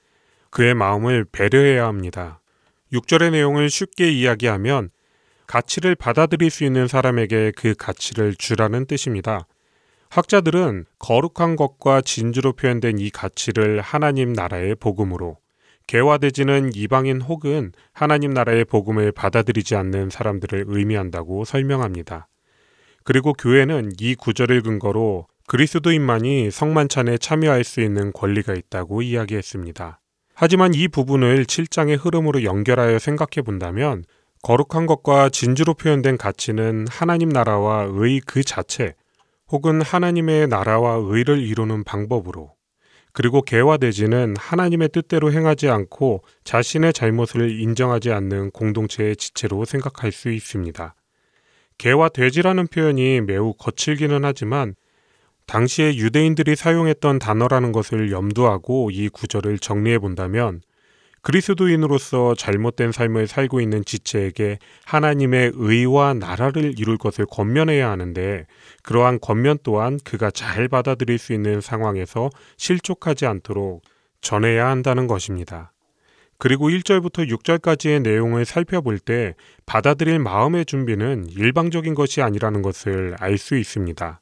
그의 마음을 배려해야 합니다. 6절의 내용을 쉽게 이야기하면 가치를 받아들일 수 있는 사람에게 그 가치를 주라는 뜻입니다. 학자들은 거룩한 것과 진주로 표현된 이 가치를 하나님 나라의 복음으로 개화되지는 이방인 혹은 하나님 나라의 복음을 받아들이지 않는 사람들을 의미한다고 설명합니다. 그리고 교회는 이 구절을 근거로 그리스도인만이 성만찬에 참여할 수 있는 권리가 있다고 이야기했습니다. 하지만 이 부분을 7장의 흐름으로 연결하여 생각해 본다면 거룩한 것과 진주로 표현된 가치는 하나님 나라와 의 그 자체 혹은 하나님의 나라와 의를 이루는 방법으로 그리고 개화대지는 하나님의 뜻대로 행하지 않고 자신의 잘못을 인정하지 않는 공동체의 지체로 생각할 수 있습니다. 개와 돼지라는 표현이 매우 거칠기는 하지만 당시에 유대인들이 사용했던 단어라는 것을 염두하고 이 구절을 정리해 본다면 그리스도인으로서 잘못된 삶을 살고 있는 지체에게 하나님의 의와 나라를 이룰 것을 권면해야 하는데 그러한 권면 또한 그가 잘 받아들일 수 있는 상황에서 실족하지 않도록 전해야 한다는 것입니다. 그리고 1절부터 6절까지의 내용을 살펴볼 때 받아들일 마음의 준비는 일방적인 것이 아니라는 것을 알 수 있습니다.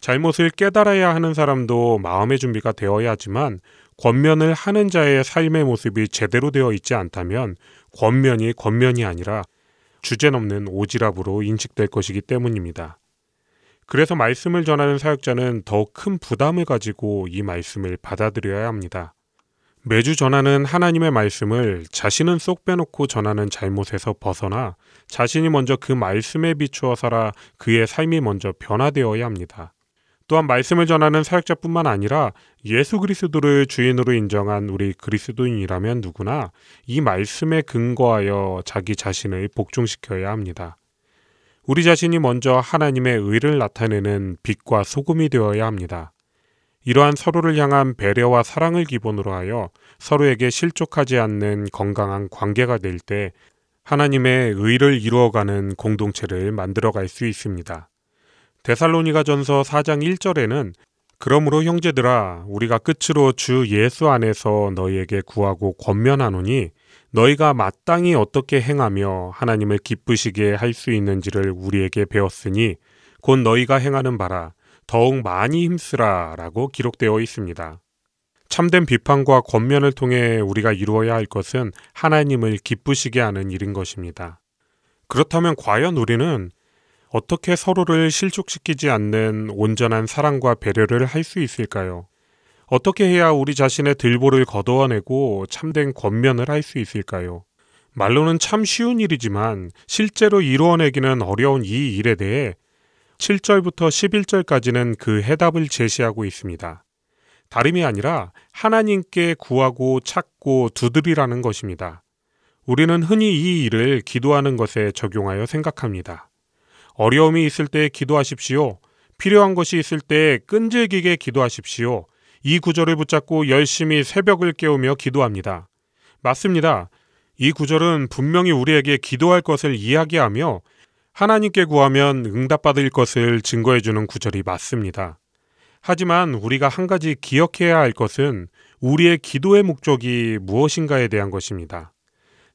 잘못을 깨달아야 하는 사람도 마음의 준비가 되어야 하지만 권면을 하는 자의 삶의 모습이 제대로 되어 있지 않다면 권면이 권면이 아니라 주제넘는 오지랖으로 인식될 것이기 때문입니다. 그래서 말씀을 전하는 사역자는 더욱 큰 부담을 가지고 이 말씀을 받아들여야 합니다. 매주 전하는 하나님의 말씀을 자신은 쏙 빼놓고 전하는 잘못에서 벗어나 자신이 먼저 그 말씀에 비추어 살아 그의 삶이 먼저 변화되어야 합니다. 또한 말씀을 전하는 사역자뿐만 아니라 예수 그리스도를 주인으로 인정한 우리 그리스도인이라면 누구나 이 말씀에 근거하여 자기 자신을 복종시켜야 합니다. 우리 자신이 먼저 하나님의 의를 나타내는 빛과 소금이 되어야 합니다. 이러한 서로를 향한 배려와 사랑을 기본으로 하여 서로에게 실족하지 않는 건강한 관계가 될 때 하나님의 의를 이루어가는 공동체를 만들어갈 수 있습니다. 데살로니가 전서 4장 1절에는 그러므로 형제들아 우리가 끝으로 주 예수 안에서 너희에게 구하고 권면하노니 너희가 마땅히 어떻게 행하며 하나님을 기쁘시게 할 수 있는지를 우리에게 배웠으니 곧 너희가 행하는 바라 더욱 많이 힘쓰라라고 기록되어 있습니다. 참된 비판과 권면을 통해 우리가 이루어야 할 것은 하나님을 기쁘시게 하는 일인 것입니다. 그렇다면 과연 우리는 어떻게 서로를 실족시키지 않는 온전한 사랑과 배려를 할 수 있을까요? 어떻게 해야 우리 자신의 들보를 거두어내고 참된 권면을 할 수 있을까요? 말로는 참 쉬운 일이지만 실제로 이루어내기는 어려운 이 일에 대해 7절부터 11절까지는 그 해답을 제시하고 있습니다. 다름이 아니라 하나님께 구하고 찾고 두드리라는 것입니다. 우리는 흔히 이 일을 기도하는 것에 적용하여 생각합니다. 어려움이 있을 때 기도하십시오. 필요한 것이 있을 때 끈질기게 기도하십시오. 이 구절을 붙잡고 열심히 새벽을 깨우며 기도합니다. 맞습니다. 이 구절은 분명히 우리에게 기도할 것을 이야기하며 하나님께 구하면 응답받을 것을 증거해주는 구절이 맞습니다. 하지만 우리가 한 가지 기억해야 할 것은 우리의 기도의 목적이 무엇인가에 대한 것입니다.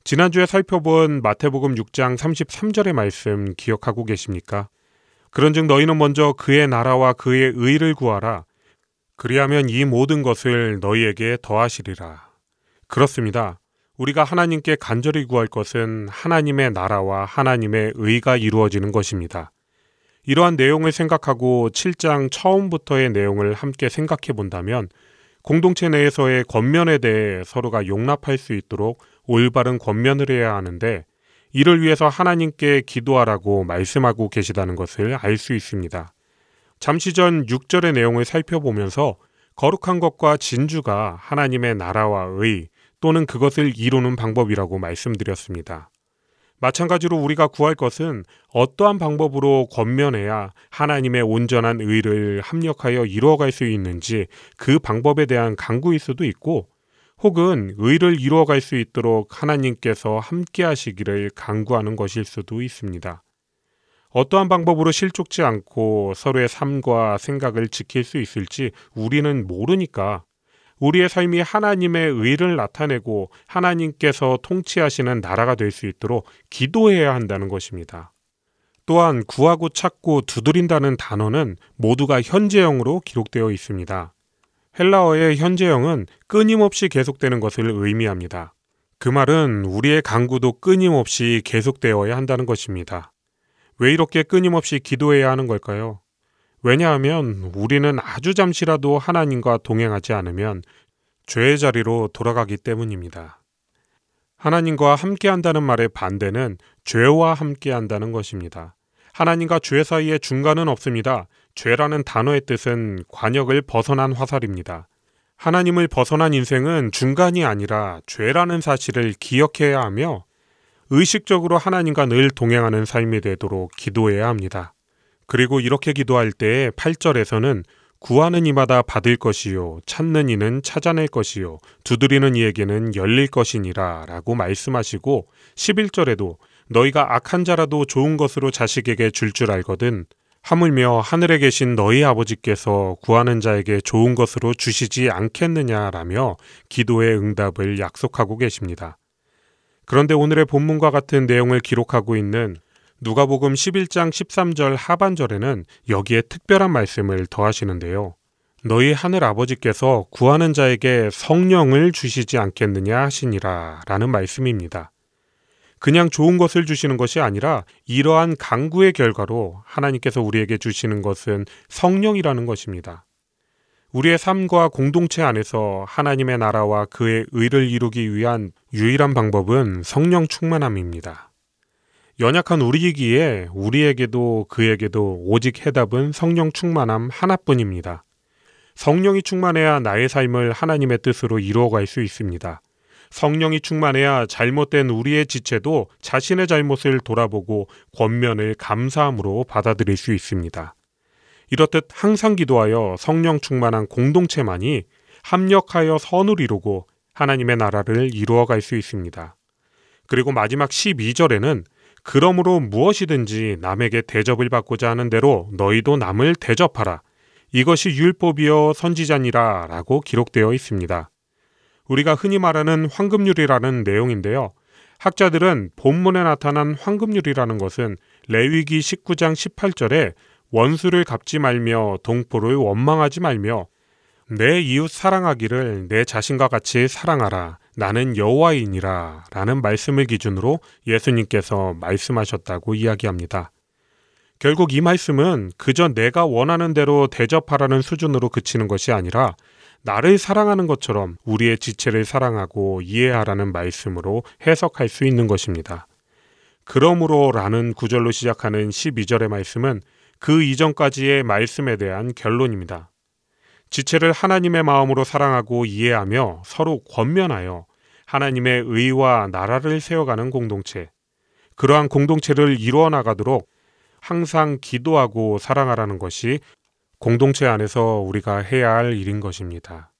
지난주에 살펴본 마태복음 6장 33절의 말씀 기억하고 계십니까? 그런즉 너희는 먼저 그의 나라와 그의 의를 구하라. 그리하면 이 모든 것을 너희에게 더하시리라. 그렇습니다. 우리가 하나님께 간절히 구할 것은 하나님의 나라와 하나님의 의가 이루어지는 것입니다. 이러한 내용을 생각하고 7장 처음부터의 내용을 함께 생각해 본다면 공동체 내에서의 권면에 대해 서로가 용납할 수 있도록 올바른 권면을 해야 하는데 이를 위해서 하나님께 기도하라고 말씀하고 계시다는 것을 알 수 있습니다. 잠시 전 6절의 내용을 살펴보면서 거룩한 것과 진주가 하나님의 나라와 의 또는 그것을 이루는 방법이라고 말씀드렸습니다. 마찬가지로 우리가 구할 것은 어떠한 방법으로 권면해야 하나님의 온전한 의를 합력하여 이루어갈 수 있는지 그 방법에 대한 강구일 수도 있고 혹은 의를 이루어갈 수 있도록 하나님께서 함께 하시기를 강구하는 것일 수도 있습니다. 어떠한 방법으로 실족지 않고 서로의 삶과 생각을 지킬 수 있을지 우리는 모르니까 우리의 삶이 하나님의 의를 나타내고 하나님께서 통치하시는 나라가 될 수 있도록 기도해야 한다는 것입니다. 또한 구하고 찾고 두드린다는 단어는 모두가 현재형으로 기록되어 있습니다. 헬라어의 현재형은 끊임없이 계속되는 것을 의미합니다. 그 말은 우리의 강구도 끊임없이 계속되어야 한다는 것입니다. 왜 이렇게 끊임없이 기도해야 하는 걸까요? 왜냐하면 우리는 아주 잠시라도 하나님과 동행하지 않으면 죄의 자리로 돌아가기 때문입니다. 하나님과 함께 한다는 말의 반대는 죄와 함께 한다는 것입니다. 하나님과 죄 사이에 중간은 없습니다. 죄라는 단어의 뜻은 관역을 벗어난 화살입니다. 하나님을 벗어난 인생은 중간이 아니라 죄라는 사실을 기억해야 하며 의식적으로 하나님과 늘 동행하는 삶이 되도록 기도해야 합니다. 그리고 이렇게 기도할 때 8절에서는 구하는 이마다 받을 것이요 찾는 이는 찾아낼 것이요 두드리는 이에게는 열릴 것이니라 라고 말씀하시고 11절에도 너희가 악한 자라도 좋은 것으로 자식에게 줄줄 줄 알거든 하물며 하늘에 계신 너희 아버지께서 구하는 자에게 좋은 것으로 주시지 않겠느냐라며 기도의 응답을 약속하고 계십니다. 그런데 오늘의 본문과 같은 내용을 기록하고 있는 누가복음 11장 13절 하반절에는 여기에 특별한 말씀을 더하시는데요. 너희 하늘 아버지께서 구하는 자에게 성령을 주시지 않겠느냐 하시니라 라는 말씀입니다. 그냥 좋은 것을 주시는 것이 아니라 이러한 강구의 결과로 하나님께서 우리에게 주시는 것은 성령이라는 것입니다. 우리의 삶과 공동체 안에서 하나님의 나라와 그의 의를 이루기 위한 유일한 방법은 성령 충만함입니다. 연약한 우리이기에 우리에게도 그에게도 오직 해답은 성령 충만함 하나뿐입니다. 성령이 충만해야 나의 삶을 하나님의 뜻으로 이루어갈 수 있습니다. 성령이 충만해야 잘못된 우리의 지체도 자신의 잘못을 돌아보고 권면을 감사함으로 받아들일 수 있습니다. 이렇듯 항상 기도하여 성령 충만한 공동체만이 합력하여 선을 이루고 하나님의 나라를 이루어갈 수 있습니다. 그리고 마지막 12절에는 그러므로 무엇이든지 남에게 대접을 받고자 하는 대로 너희도 남을 대접하라. 이것이 율법이여 선지자니라 라고 기록되어 있습니다. 우리가 흔히 말하는 황금률이라는 내용인데요. 학자들은 본문에 나타난 황금률이라는 것은 레위기 19장 18절에 원수를 갚지 말며 동포를 원망하지 말며 내 이웃 사랑하기를 내 자신과 같이 사랑하라. 나는 여호와이니라. 라는 말씀을 기준으로 예수님께서 말씀하셨다고 이야기합니다. 결국 이 말씀은 그저 내가 원하는 대로 대접하라는 수준으로 그치는 것이 아니라 나를 사랑하는 것처럼 우리의 지체를 사랑하고 이해하라는 말씀으로 해석할 수 있는 것입니다. 그러므로 라는 구절로 시작하는 12절의 말씀은 그 이전까지의 말씀에 대한 결론입니다. 지체를 하나님의 마음으로 사랑하고 이해하며 서로 권면하여 하나님의 의와 나라를 세워가는 공동체. 그러한 공동체를 이루어 나가도록 항상 기도하고 사랑하라는 것이 공동체 안에서 우리가 해야 할 일인 것입니다.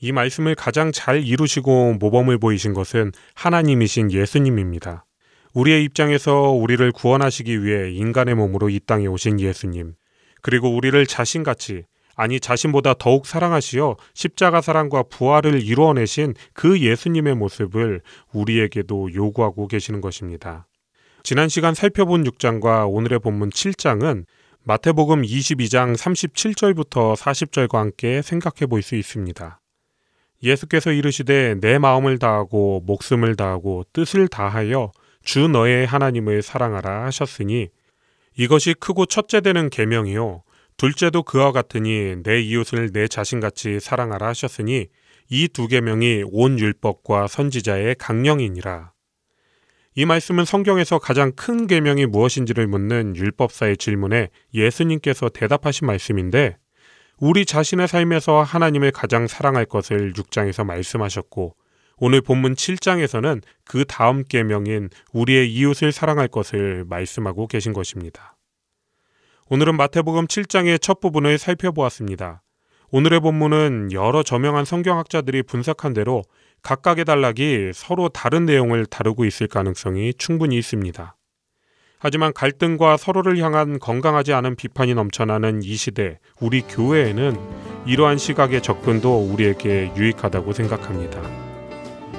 이 말씀을 가장 잘 이루시고 모범을 보이신 것은 하나님이신 예수님입니다. 우리의 입장에서 우리를 구원하시기 위해 인간의 몸으로 이 땅에 오신 예수님, 그리고 우리를 자신같이 아니 자신보다 더욱 사랑하시어 십자가 사랑과 부활을 이루어내신 그 예수님의 모습을 우리에게도 요구하고 계시는 것입니다. 지난 시간 살펴본 6장과 오늘의 본문 7장은 마태복음 22장 37절부터 40절과 함께 생각해 볼 수 있습니다. 예수께서 이르시되 내 마음을 다하고 목숨을 다하고 뜻을 다하여 주 너의 하나님을 사랑하라 하셨으니 이것이 크고 첫째 되는 계명이요 둘째도 그와 같으니 내 이웃을 내 자신같이 사랑하라 하셨으니 이 두 계명이 온 율법과 선지자의 강령이니라. 이 말씀은 성경에서 가장 큰 계명이 무엇인지를 묻는 율법사의 질문에 예수님께서 대답하신 말씀인데 우리 자신의 삶에서 하나님을 가장 사랑할 것을 6장에서 말씀하셨고 오늘 본문 7장에서는 그 다음 계명인 우리의 이웃을 사랑할 것을 말씀하고 계신 것입니다. 오늘은 마태복음 7장의 첫 부분을 살펴보았습니다. 오늘의 본문은 여러 저명한 성경학자들이 분석한 대로 각각의 단락이 서로 다른 내용을 다루고 있을 가능성이 충분히 있습니다. 하지만 갈등과 서로를 향한 건강하지 않은 비판이 넘쳐나는 이 시대, 우리 교회에는 이러한 시각의 접근도 우리에게 유익하다고 생각합니다.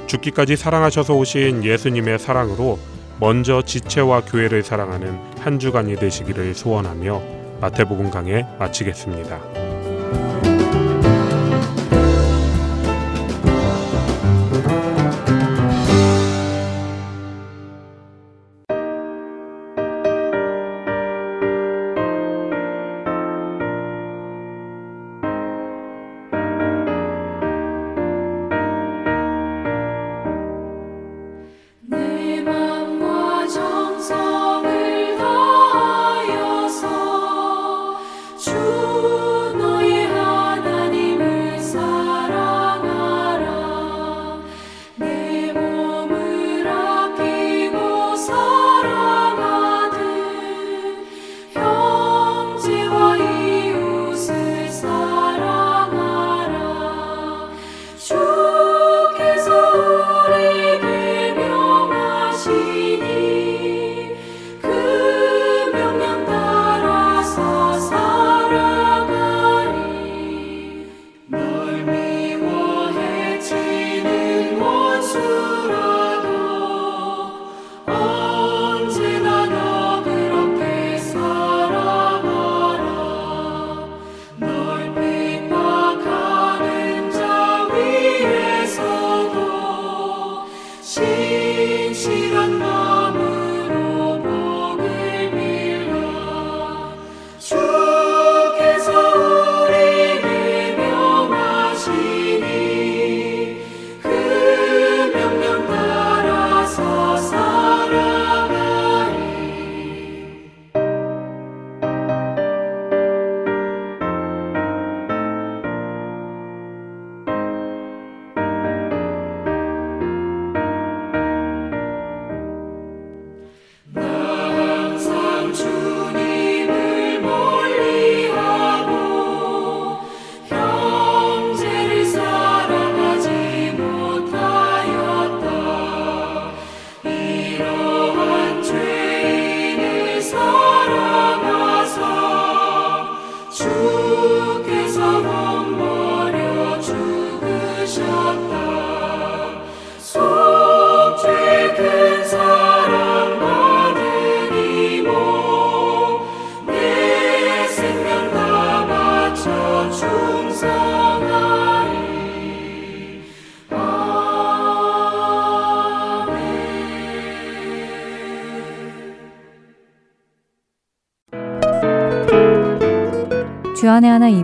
죽기까지 사랑하셔서 오신 예수님의 사랑으로 먼저 지체와 교회를 사랑하는 한 주간이 되시기를 소원하며 마태복음 강해 마치겠습니다.